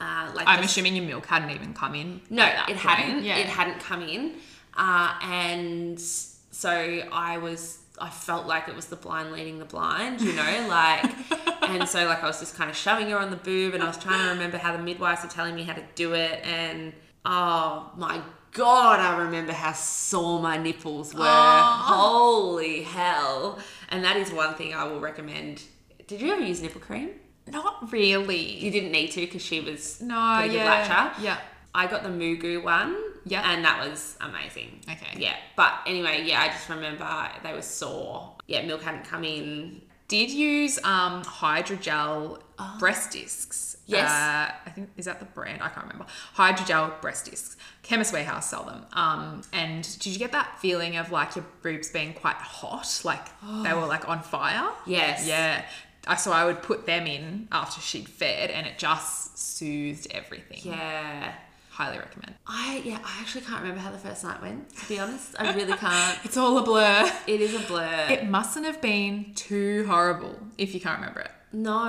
uh, like
I'm
the
assuming your milk hadn't even come in.
No, it
point.
hadn't.
Yeah.
It hadn't come in, uh, and so I was. I felt like it was the blind leading the blind, you know, like, and so like I was just kind of shoving her on the boob, and I was trying to remember how the midwives were telling me how to do it, and oh my god, I remember how sore my nipples were. Holy hell! And that is one thing I will recommend. Did you ever use nipple cream?
Not really.
You didn't need to because she was
No, yeah. Yeah.
I got the MooGoo one.
Yeah.
And that was amazing.
Okay.
Yeah. But anyway, yeah, I just remember they were sore. Yeah, milk hadn't come in.
Did use um hydrogel breast discs.
Oh. Yes.
Uh, I think is that the brand? I can't remember. Hydrogel breast discs. Chemist Warehouse sell them. Um, and did you get that feeling of like your boobs being quite hot, like they were like on fire?
Yes.
Yeah. I so I would put them in after she'd fed, and it just soothed everything.
Yeah.
Highly recommend.
I yeah, I actually can't remember how the first night went, to be honest. I really can't.
It's all a blur.
It is a blur.
It mustn't have been too horrible if you can't remember it.
no.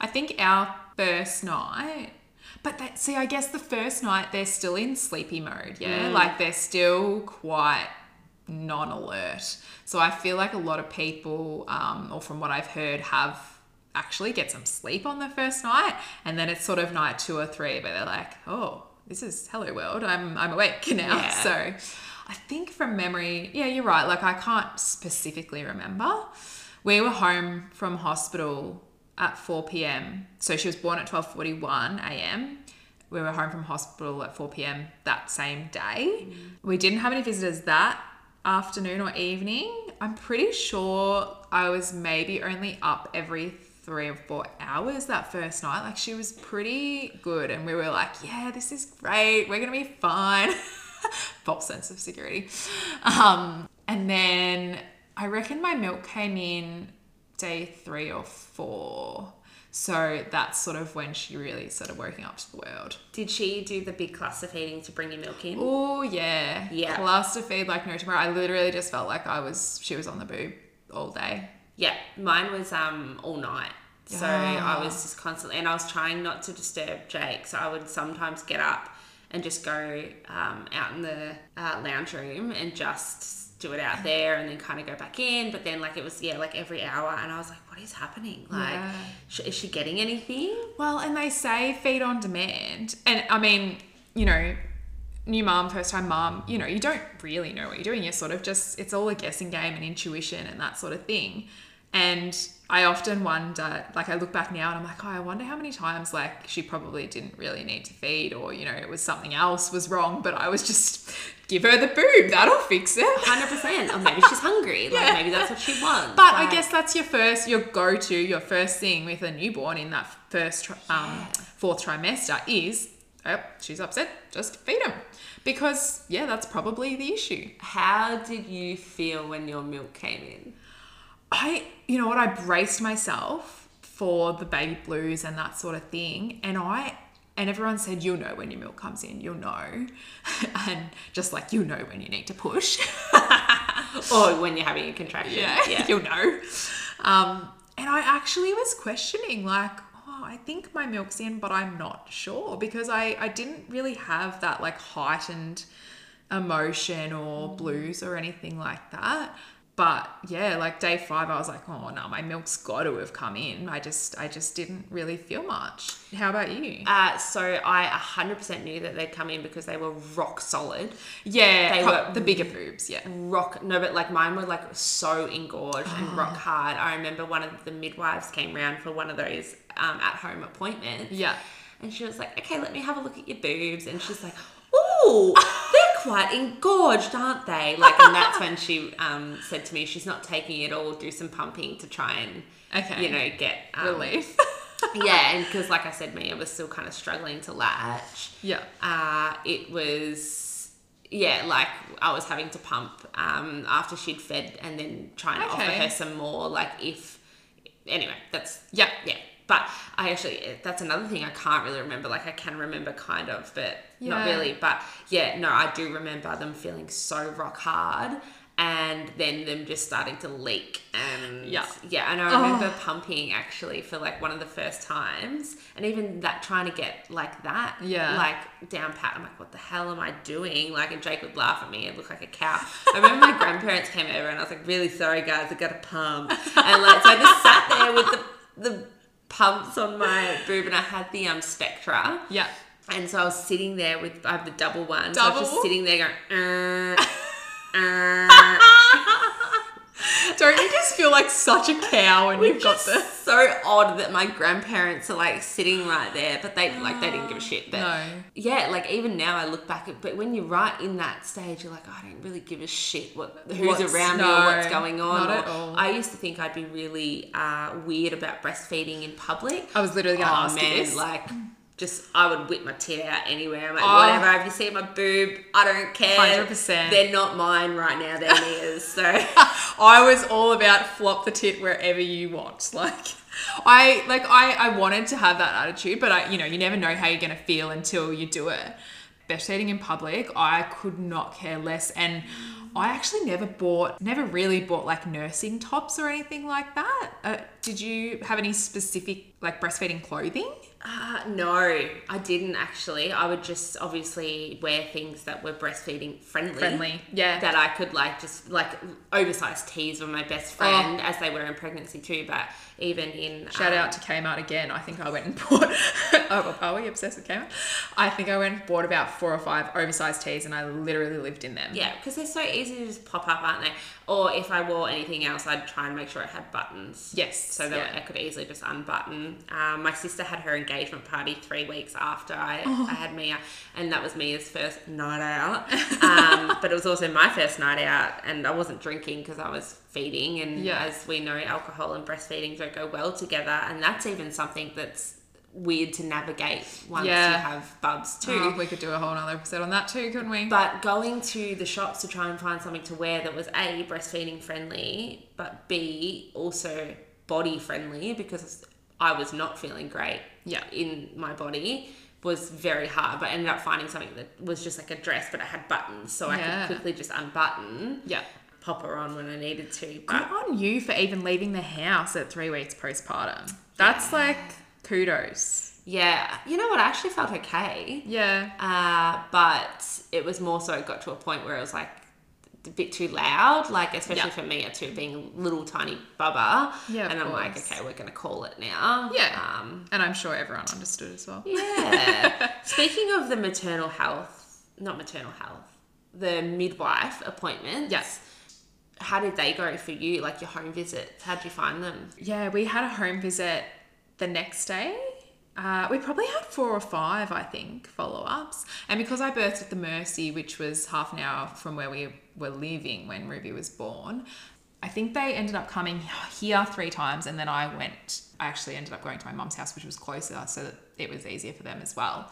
I think our first night, but that, see, I guess the first night they're still in sleepy mode, yeah? Like they're still quite non alert. So I feel like a lot of people, um, or from what I've heard, have actually get some sleep on the first night and then it's sort of night two or three but they're like oh this is hello world. I'm i'm awake now
Yeah.
so i think from memory yeah you're right. Like i can't specifically remember. We were home from hospital at 4 p.m so she was born at 12.41 a.m we were home from hospital at 4 p.m that same day. Mm. We didn't have any visitors that afternoon or evening. I'm pretty sure i was maybe only up every three or four hours that first night like she was pretty good and we were like yeah this is great we're gonna be fine false sense of security um, and then i reckon my milk came in day three or four So that's sort of when she really started waking up to the world.
Did she do the big cluster feeding to bring your milk in?
Oh yeah,
Yeah.
Cluster feed like no tomorrow. I literally just felt like I was. She was on the boob all day.
Yeah, mine was um all night. So I was just constantly, and I was trying not to disturb Jake. So I would sometimes get up and just go um, out in the uh, lounge room and just do it out there, and then kind of go back in. But then like it was yeah like every hour, and I was like, what is happening? Like,
Yeah.
sh- is she getting anything?
Well, and they say feed on demand. And I mean, you know, new mom, first time mom, you know, you don't really know what you're doing. You're sort of just, it's all a guessing game and intuition and that sort of thing. And I often wonder, like, I look back now and I'm like, oh, I wonder how many times, like, she probably didn't really need to feed or, you know, it was something else was wrong, but I was just, give her the boob, that'll fix it.
Hundred percent. Or maybe she's hungry. Like
Yeah.
maybe that's what she wants.
But I guess that's your first, your go-to, your first thing with a newborn in that first, tri- um, fourth trimester is, oh, she's upset, just feed him, because yeah, that's probably the issue.
how did you feel when your milk came in?
I, you know what, I braced myself for the baby blues and that sort of thing, and I. And everyone said, you'll know when your milk comes in, you'll know. and just like you know when you need to push.
Or when you're having a contraction.
yeah,
yeah.
you'll know. Um, and I actually was questioning, like, oh, I think my milk's in, but I'm not sure because I, I didn't really have that like heightened emotion or blues or anything like that. But yeah, like day five, I was like, oh no, my milk's got to have come in. I just, I just didn't really feel much. How about you?
Uh, so I 100% knew that they'd come in because they were rock solid.
yeah,
they were-
the bigger boobs. Yeah,
Rock, no, but like mine were like so engorged and
Ah.
rock hard. I remember one of the midwives came round for one of those um, at home appointments.
yeah.
And she was like, okay, let me have a look at your boobs. And she's like, ooh, they're quite engorged, aren't they? Like, and that's when she um, said to me, she's not taking it all, do some pumping to try and,
Okay.
you know, get um,
Relief.
yeah, and because like I said, me, I was still kind of struggling to latch.
yeah.
Uh, it was yeah, like I was having to pump um, after she'd fed, and then trying to offer her some more. Like if anyway, that's
Yeah.
yeah. But I actually that's another thing I can't really remember. Like I can remember kind of, but not really. But yeah, no, I do remember them feeling so rock hard. And then them just starting to leak, and
Yeah.
yeah, and I oh. remember pumping actually for like one of the first times, and even that trying to get like that,
Yeah.
like down pat. I'm like, what the hell am I doing? Like, and Jake would laugh at me and look like a cow. I remember my grandparents came over, and I was like, really sorry guys, I got a pump, and like so I just sat there with the the pumps on my boob, and I had the um Spectra,
Yeah.
and so I was sitting there with I have the double one, so I was just sitting there going. "Uh, uh."
Don't you just feel like such a cow when you've got the
so odd that my grandparents are like sitting right there, but they like they didn't give a shit. But
No.
yeah, like even now I look back at, but when you're right in that stage, you're like, "Oh, I don't really give a shit what who's
What's-
around me or what's going on.
not at all.
I used to think I'd be really uh, weird about breastfeeding in public.
I was literally gonna
oh
ask you this.
like. Just, I would whip my tit out anywhere. I'm like,
Oh.
whatever. If you see my boob, I don't care.
100%.
They're not mine right now. They're Mia's. So
I was all about flop the tit wherever you want. Like I like I I wanted to have that attitude, but I you know, you never know how you're gonna feel until you do it. Breastfeeding in public, I could not care less and I actually never bought, never really bought like nursing tops or anything like that. Uh, did you have any specific like breastfeeding clothing?
Uh, no, I didn't actually. I would just obviously wear things that were breastfeeding friendly.
Friendly, yeah.
That I could like just like oversized tees were my best friend as they were in pregnancy too. But even in
Oh. Shout
um,
out to Kmart again. I think I went and bought. oh, are we obsessed with Kmart? I think I went and bought about four or five oversized tees, and I literally lived in them.
Yeah, because they're so easy to just pop up, aren't they? Or if I wore anything else, I'd try and make sure it had buttons.
Yes,
So that
yeah.
I could easily just unbutton. Um, my sister had her engagement party three weeks after I,
Oh.
I had Mia, and that was Mia's first night out. Um, but it was also my first night out, and I wasn't drinking because I was feeding. And
Yeah.
as we know, alcohol and breastfeeding don't go well together, and that's even something that's weird to navigate once
Yeah.
you have bubs too.
Oh, we could do a whole other episode on that too, couldn't we?
But going to the shops to try and find something to wear that was A, breastfeeding friendly, but B, also body friendly because I was not feeling great
Yeah.
in my body was very hard. But I ended up finding something that was just like a dress, but it had buttons, so I could quickly just unbutton,
Yeah.
pop her on when I needed to.
Good on you for even leaving the house at three weeks postpartum. That's like kudos.
yeah, you know what? I actually felt okay.
Yeah.
Uh, but it was more so it got to a point where it was like a bit too loud, like especially
Yeah.
for me two being a little tiny bubba.
Yeah,
and I'm like, okay, we're gonna call it now.
Yeah.
Um,
And I'm sure everyone understood as well.
yeah. Speaking of the maternal health, not maternal health, the midwife appointments.
Yes.
How did they go for you? Like your home visits? How'd you find them?
Yeah, we had a home visit the next day. Uh, we probably had four or five, I think, follow ups. And because I birthed at the Mercy, which was half an hour from where we were living when Ruby was born, I think they ended up coming here three times. And then I went, I actually ended up going to my mum's house, which was closer, so that it was easier for them as well.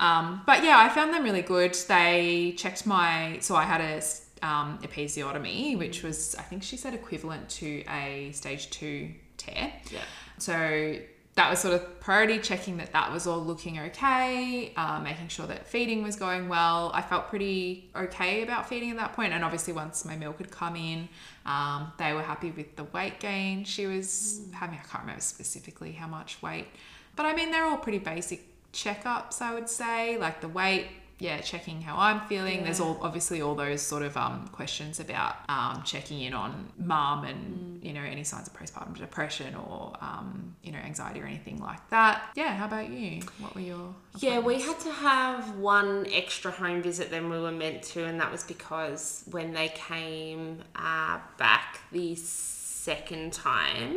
Um, but yeah, I found them really good. They checked my, so I had a um, episiotomy, which was, I think she said, equivalent to a stage two tear.
Yeah.
So that was sort of priority checking that that was all looking okay, uh, making sure that feeding was going well. I felt pretty okay about feeding at that point, and obviously once my milk had come in, um, they were happy with the weight gain she was having. I can't remember specifically how much weight, but I mean they're all pretty basic checkups. I would say like the weight. Yeah, checking how I'm feeling. There's all obviously all those sort of um, questions about um, checking in on mum and you know any signs of postpartum depression or um, you know anxiety or anything like that. Yeah, how about you? What were your
Yeah, we had to have one extra home visit than we were meant to, and that was because when they came uh, back the second time,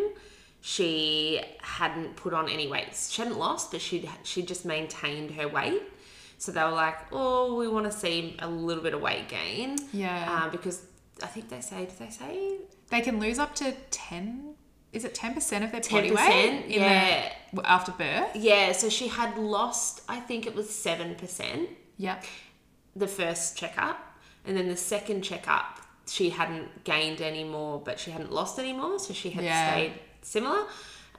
she hadn't put on any weight. She hadn't lost, but she she just maintained her weight. So they were like, "Oh, we want to see a little bit of weight gain."
Yeah.
uh, because I think they say, did they say
They can lose up to ten. Is it ten percent of their
10%?
body weight in
Yeah.
after birth?
Yeah, so she had lost. I think it was seven percent.
Yeah.
the first checkup, and then the second checkup, she hadn't gained any more, but she hadn't lost any more, so she had
Yeah.
stayed similar.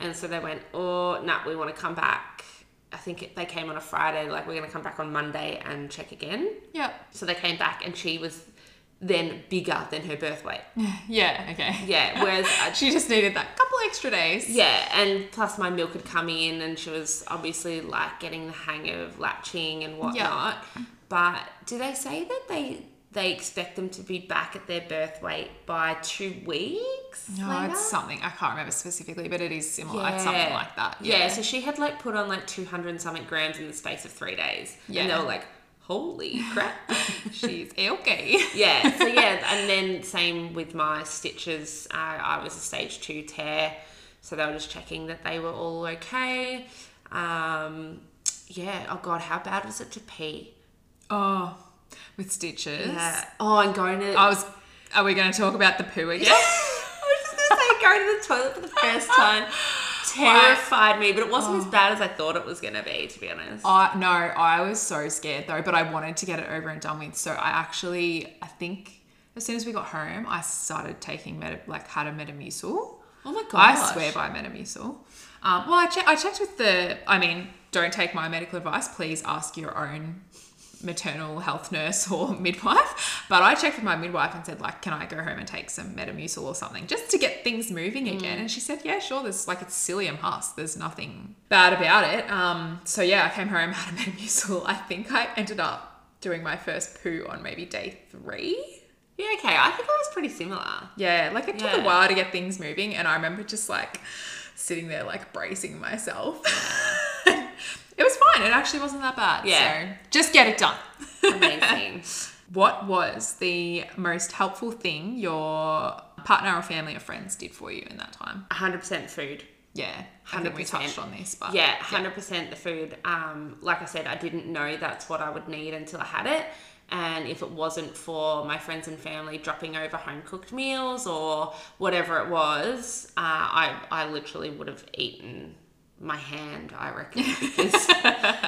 And so they went, oh, no, we want to come back. I think it, they came on a Friday, like, we're going to come back on Monday and check again.
Yeah.
So they came back, and she was then bigger than her birth weight.
Yeah. Okay.
Yeah, whereas I,
She just needed that couple extra days.
yeah, and plus my milk had come in, and she was obviously like getting the hang of latching and whatnot. But do they say that they they expect them to be back at their birth weight by two weeks?
No,
later?
it's something I can't remember specifically, but it is similar. It's something like that.
Yeah.
Yeah.
so she had like put on like 200 something grams in the space of three days. And they
Yeah.
were like, holy crap.
She's okay.
yeah, so yeah, and then same with my stitches. Uh, I was a stage two tear, so they were just checking that they were all okay. Um, yeah, oh god, how bad was it to pee?
Oh, with stitches.
Yeah. Oh, and going to.
I was. Are we going to talk about the poo again?
I was just gonna say going to the toilet for the first time terrified me, but it wasn't as bad as I thought it was gonna be, to be honest.
I no, I was so scared though, but I wanted to get it over and done with. So I actually, I think as soon as we got home, I started taking meta, like had a Metamucil.
Oh my gosh.
I swear by Metamucil. Um, well, I, che- I checked with the. I mean, don't take my medical advice. Please ask your own maternal health nurse or midwife. But I checked with my midwife and said, like, can I go home and take some Metamucil or something just to get things moving again? And she said, yeah, sure. There's like it's psyllium husk. There's nothing bad about it. Um, so yeah, I came home had a Metamucil. I think I ended up doing my first poo on maybe day three.
Yeah, okay. I think I was pretty similar.
Yeah, like it took a while to get things moving, and I remember just like sitting there, like bracing myself. it was fine. It actually wasn't that bad.
Yeah.
So just get it done.
Amazing.
What was the most helpful thing your partner or family or friends did for you in that time?
100% food.
Yeah, I think we
100%.
touched on this, but
Yeah, hundred percent the food. Um, like I said, I didn't know that's what I would need until I had it. And if it wasn't for my friends and family dropping over home cooked meals or whatever it was, uh, I I literally would have eaten my hand. I reckon because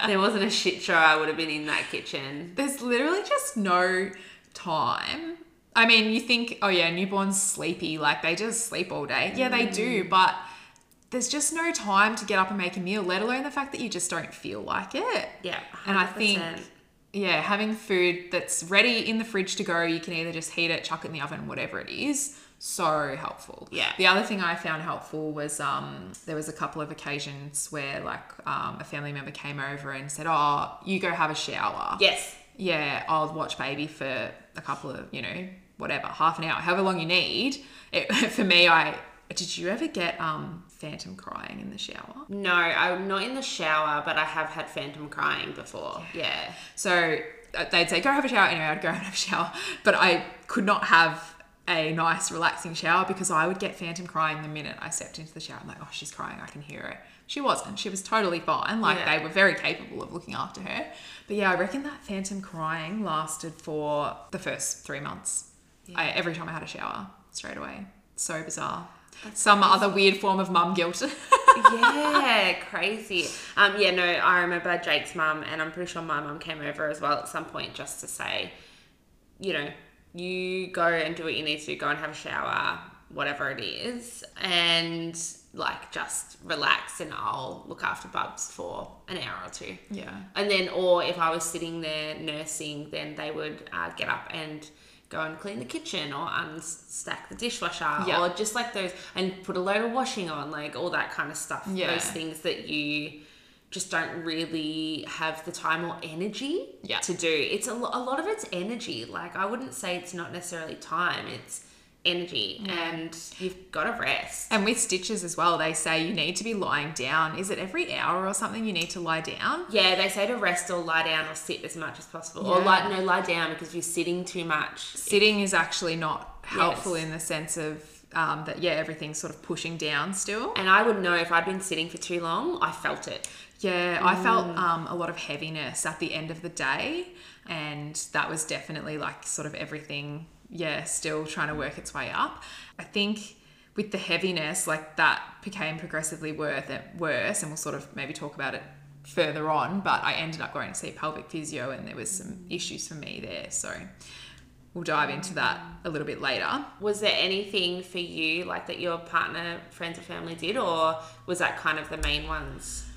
there wasn't a shit show. I would have been in that kitchen.
there's literally just no time. I mean, you think, oh yeah, newborns sleepy, like they just sleep all day. Yeah, they do, mm. but there's just no time to get up and make a meal, let alone the fact that you just don't feel like it.
Yeah.
And I think, yeah, having food that's ready in the fridge to go, you can either just heat it, chuck it in the oven, whatever it is, so helpful.
Yeah.
The other thing I found helpful was um, there was a couple of occasions where like um, a family member came over and said, "Oh, you go have a shower."
Yes.
Yeah, I'll watch baby for a couple of you know whatever half an hour, however long you need. It, for me, I did you ever get um, phantom crying in the shower?
No, I'm not in the shower, but I have had phantom crying before. Yeah.
So uh, they'd say, go have a shower. Anyway, I'd go and have a shower. But I could not have a nice, relaxing shower because I would get phantom crying the minute I stepped into the shower. I'm like, oh, she's crying. I can hear it. She wasn't. She was totally fine. Like,
Yeah.
they were very capable of looking after her. But yeah, I reckon that phantom crying lasted for the first three months. I, every time I had a shower, straight away. So bizarre. Some other weird form of mum guilt.
yeah, crazy. Um, yeah, no, I remember Jake's mum, and I'm pretty sure my mum came over as well at some point just to say, you know, you go and do what you need to go and have a shower, whatever it is, and like just relax, and I'll look after Bubs for an hour or two.
yeah.
And then, or if I was sitting there nursing, then they would uh, get up and go and clean the kitchen or unstack the dishwasher
Yeah.
or just like those and put a load of washing on, like all that kind of stuff.
Yeah.
Those things that you just don't really have the time or energy
Yeah.
to do. It's a, lo- a lot of it's energy. Like, I wouldn't say it's not necessarily time, it's energy, and you've got to rest.
And with stitches as well, they say you need to be lying down. Is it every hour or something you need to lie down?
Yeah, they say to rest or lie down or sit as much as possible. Or
Yeah.
lie, no, lie down because you're sitting too much.
Sitting is actually not helpful
Yes.
in the sense of um, that, yeah, everything's sort of pushing down still.
And I would know if I'd been sitting for too long, I felt it.
Yeah, I felt um, a lot of heaviness at the end of the day. And that was definitely like sort of everything, yeah, still trying to work its way up. I think with the heaviness, like that became progressively worth worse. And we'll sort of maybe talk about it further on. But I ended up going to see pelvic physio and there was some issues for me there. So we'll dive into that a little bit later.
Was there anything for you like that your partner, friends, or family did, or was that kind of the main ones?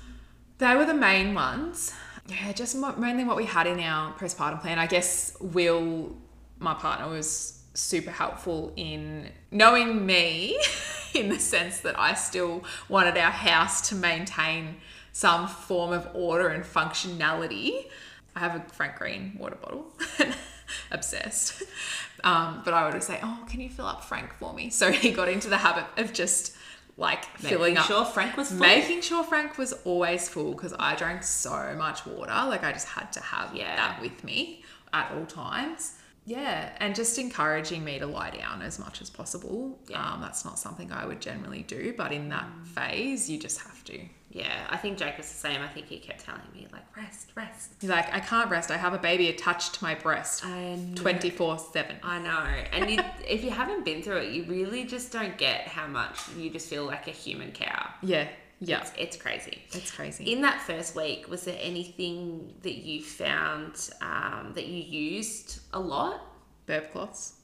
They were the main ones. Yeah, just mainly what we had in our postpartum plan. I guess Will, my partner, was super helpful in knowing me in the sense that I still wanted our house to maintain some form of order and functionality. I have a Frank Green water bottle. Obsessed. Um, but I would say, Oh, can you fill up Frank for me? So he got into the habit of just like filling
Making
up
Sure, Frank was full.
making sure Frank was always full because I drank so much water. Like I just had to have
Yeah.
that with me at all times. Yeah, and just encouraging me to lie down as much as possible.
Yeah. Mm.
Um, that's not something I would generally do, but in that phase, you just have to.
Yeah, I think Jake was the same. I think he kept telling me like rest, rest.
He's like, I can't rest. I have a baby attached to my breast
I
24 7.
I know. And you, if you haven't been through it, you really just don't get how much you just feel like a human cow.
Yeah, yeah.
It's, it's crazy.
It's crazy.
In that first week, was there anything that you found um, that you used a lot?
Burp cloths.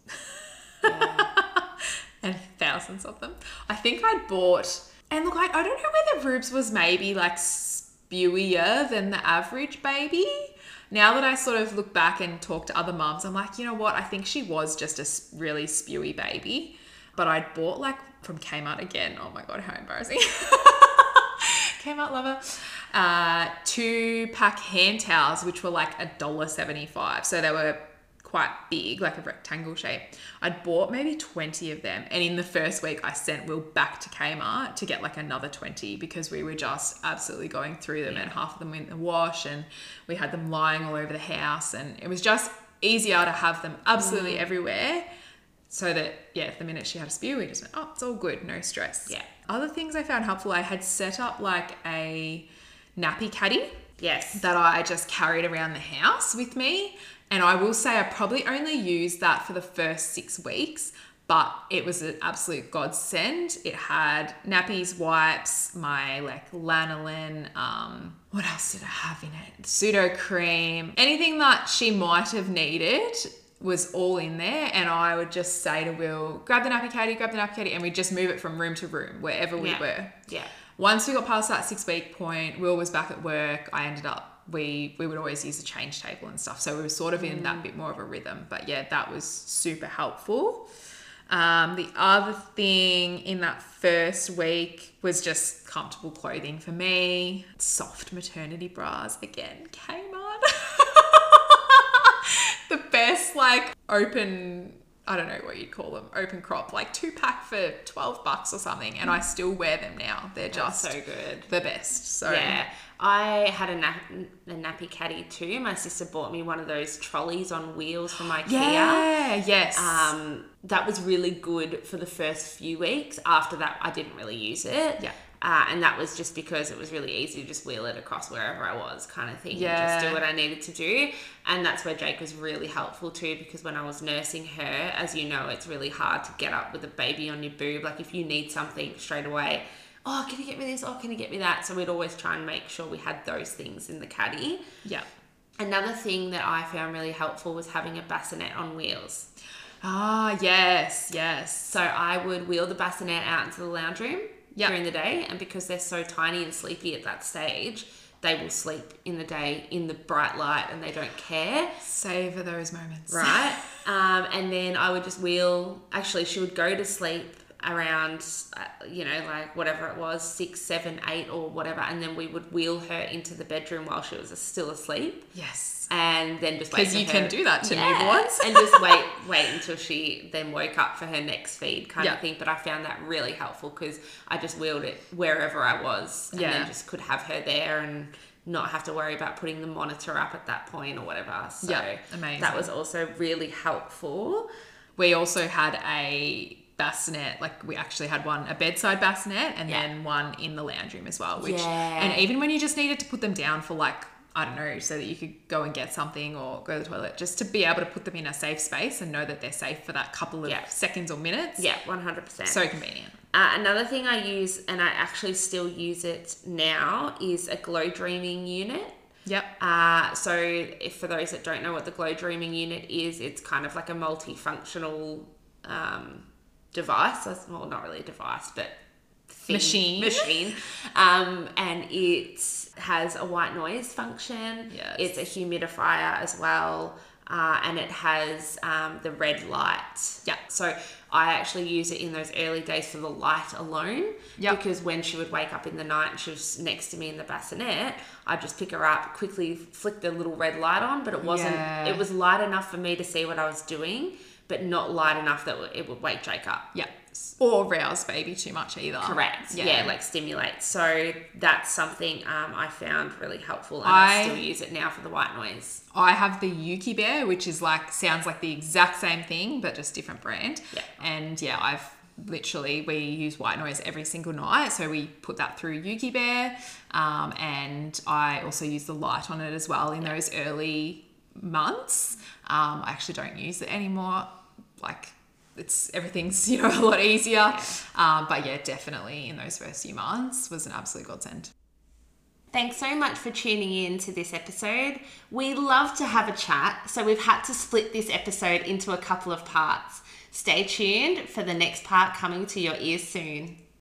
Yeah.
and thousands of them. I think I bought, and look, I, I don't know whether Rubes was maybe like spewier than the average baby. Now that I sort of look back and talk to other mums, I'm like, you know what? I think she was just a really spewy baby. But I'd bought like from Kmart again. Oh my god, how embarrassing! Kmart lover. Uh, two pack hand towels, which were like a dollar seventy-five. So they were quite big, like a rectangle shape. I'd bought maybe 20 of them. And in the first week, I sent Will back to Kmart to get like another 20 because we were just absolutely going through them and half of them went in the wash and we had them lying all over the house. And it was just easier to have them absolutely mm. everywhere. So that, yeah, the minute she had a spew, we just went, oh, it's all good, no stress.
Yeah.
Other things I found helpful, I had set up like a nappy caddy
yes.
that I just carried around the house with me. And I will say I probably only used that for the first six weeks, but it was an absolute godsend. It had nappies, wipes, my like lanolin, um, what else did I have in it? Sudocrem, anything that she might have needed was all in there, and I would just say to Will, grab the nappy caddy, grab the nappy caddy, and we'd just move it from room to room wherever we
Yeah.
were.
Yeah.
Once we got past that six week point, Will was back at work. I ended up we we would always use a change table and stuff, so we were sort of in
Mm.
that bit more of a rhythm. But yeah, that was super helpful. Um, the other thing in that first week was just comfortable clothing for me. Soft maternity bras again came on. the best like open I don't know what you'd call them, open crop, like two pack for 12 bucks or something. And I still wear them now. They're just
so good.
the best. So
Yeah, I had a, nap- a nappy caddy too. My sister bought me one of those trolleys on wheels from IKEA.
yeah, yes.
Um, that was really good for the first few weeks. After that, I didn't really use it.
Yeah.
Uh, and that was just because it was really easy to just wheel it across wherever I was, kind of thing. and Just do what I needed to do. And that's where Jake was really helpful too, because when I was nursing her, as you know, it's really hard to get up with a baby on your boob. Like if you need something straight away, oh, can you get me this? Oh, can you get me that? So we'd always try and make sure we had those things in the caddy.
yeah.
Another thing that I found really helpful was having a bassinet on wheels.
Ah, yes, yes.
So I would wheel the bassinet out into the lounge room
Yeah.
during the day, and because they're so tiny and sleepy at that stage, they will sleep in the day in the bright light and they don't care,
Savor those moments.
right? um, and then I would just wheel. Actually, she would go to sleep around, uh, you know, like whatever it was, six, seven, eight, or whatever, and then we would wheel her into the bedroom while she was still asleep.
Yes.
And then just wait
Because you
her-
can do that to
Yeah,
newborns.
and just wait wait until she then woke up for her next feed kind
Yeah.
of thing but i found that really helpful because i just wheeled it wherever i was and
Yeah.
then just could have her there and not have to worry about putting the monitor up at that point or whatever so
Yeah, amazing.
that was also really helpful
We also had a bassinet, like we actually had one, a bedside bassinet, and
Yeah.
then one in the lounge room as well. Which,
Yeah.
and even when you just needed to put them down for like, I don't know, so that you could go and get something or go to the toilet, just to be able to put them in a safe space and know that they're safe for that couple of
Yeah.
seconds or minutes.
yeah 100%
So convenient.
Uh, another thing I use, and I actually still use it now, is a glow dreaming unit.
Yep.
Uh, so, if for those that don't know what the glow dreaming unit is, it's kind of like a multifunctional um, device. Well, not really a device, but
Machine.
Machine. Um, and it has a white noise function.
Yes.
It's a humidifier as well. Uh, and it has um, the red light.
Yeah.
So I actually use it in those early days for the light alone.
Yep.
Because when she would wake up in the night and she was next to me in the bassinet, I'd just pick her up, quickly flick the little red light on, but it wasn't,
Yeah.
it was light enough for me to see what I was doing, but not light enough that it would wake Jake up.
Yeah. Or rouse baby too much either.
Correct. Yeah. like stimulate. So that's something um, I found really helpful, and I,
I-
still use it now for the white noise.
I have the Euky Bear, which is like sounds like the exact same thing, but just different brand.
Yeah.
And yeah, I've literally we use white noise every single night, so we put that through Euky Bear, um, and I also use the light on it as well in those early months. Um, I actually don't use it anymore. Like it's everything's you know a lot easier. Um, but yeah, definitely in those first few months was an absolute godsend.
Thanks so much for tuning in to this episode. We love to have a chat, so we've had to split this episode into a couple of parts. Stay tuned for the next part coming to your ears soon.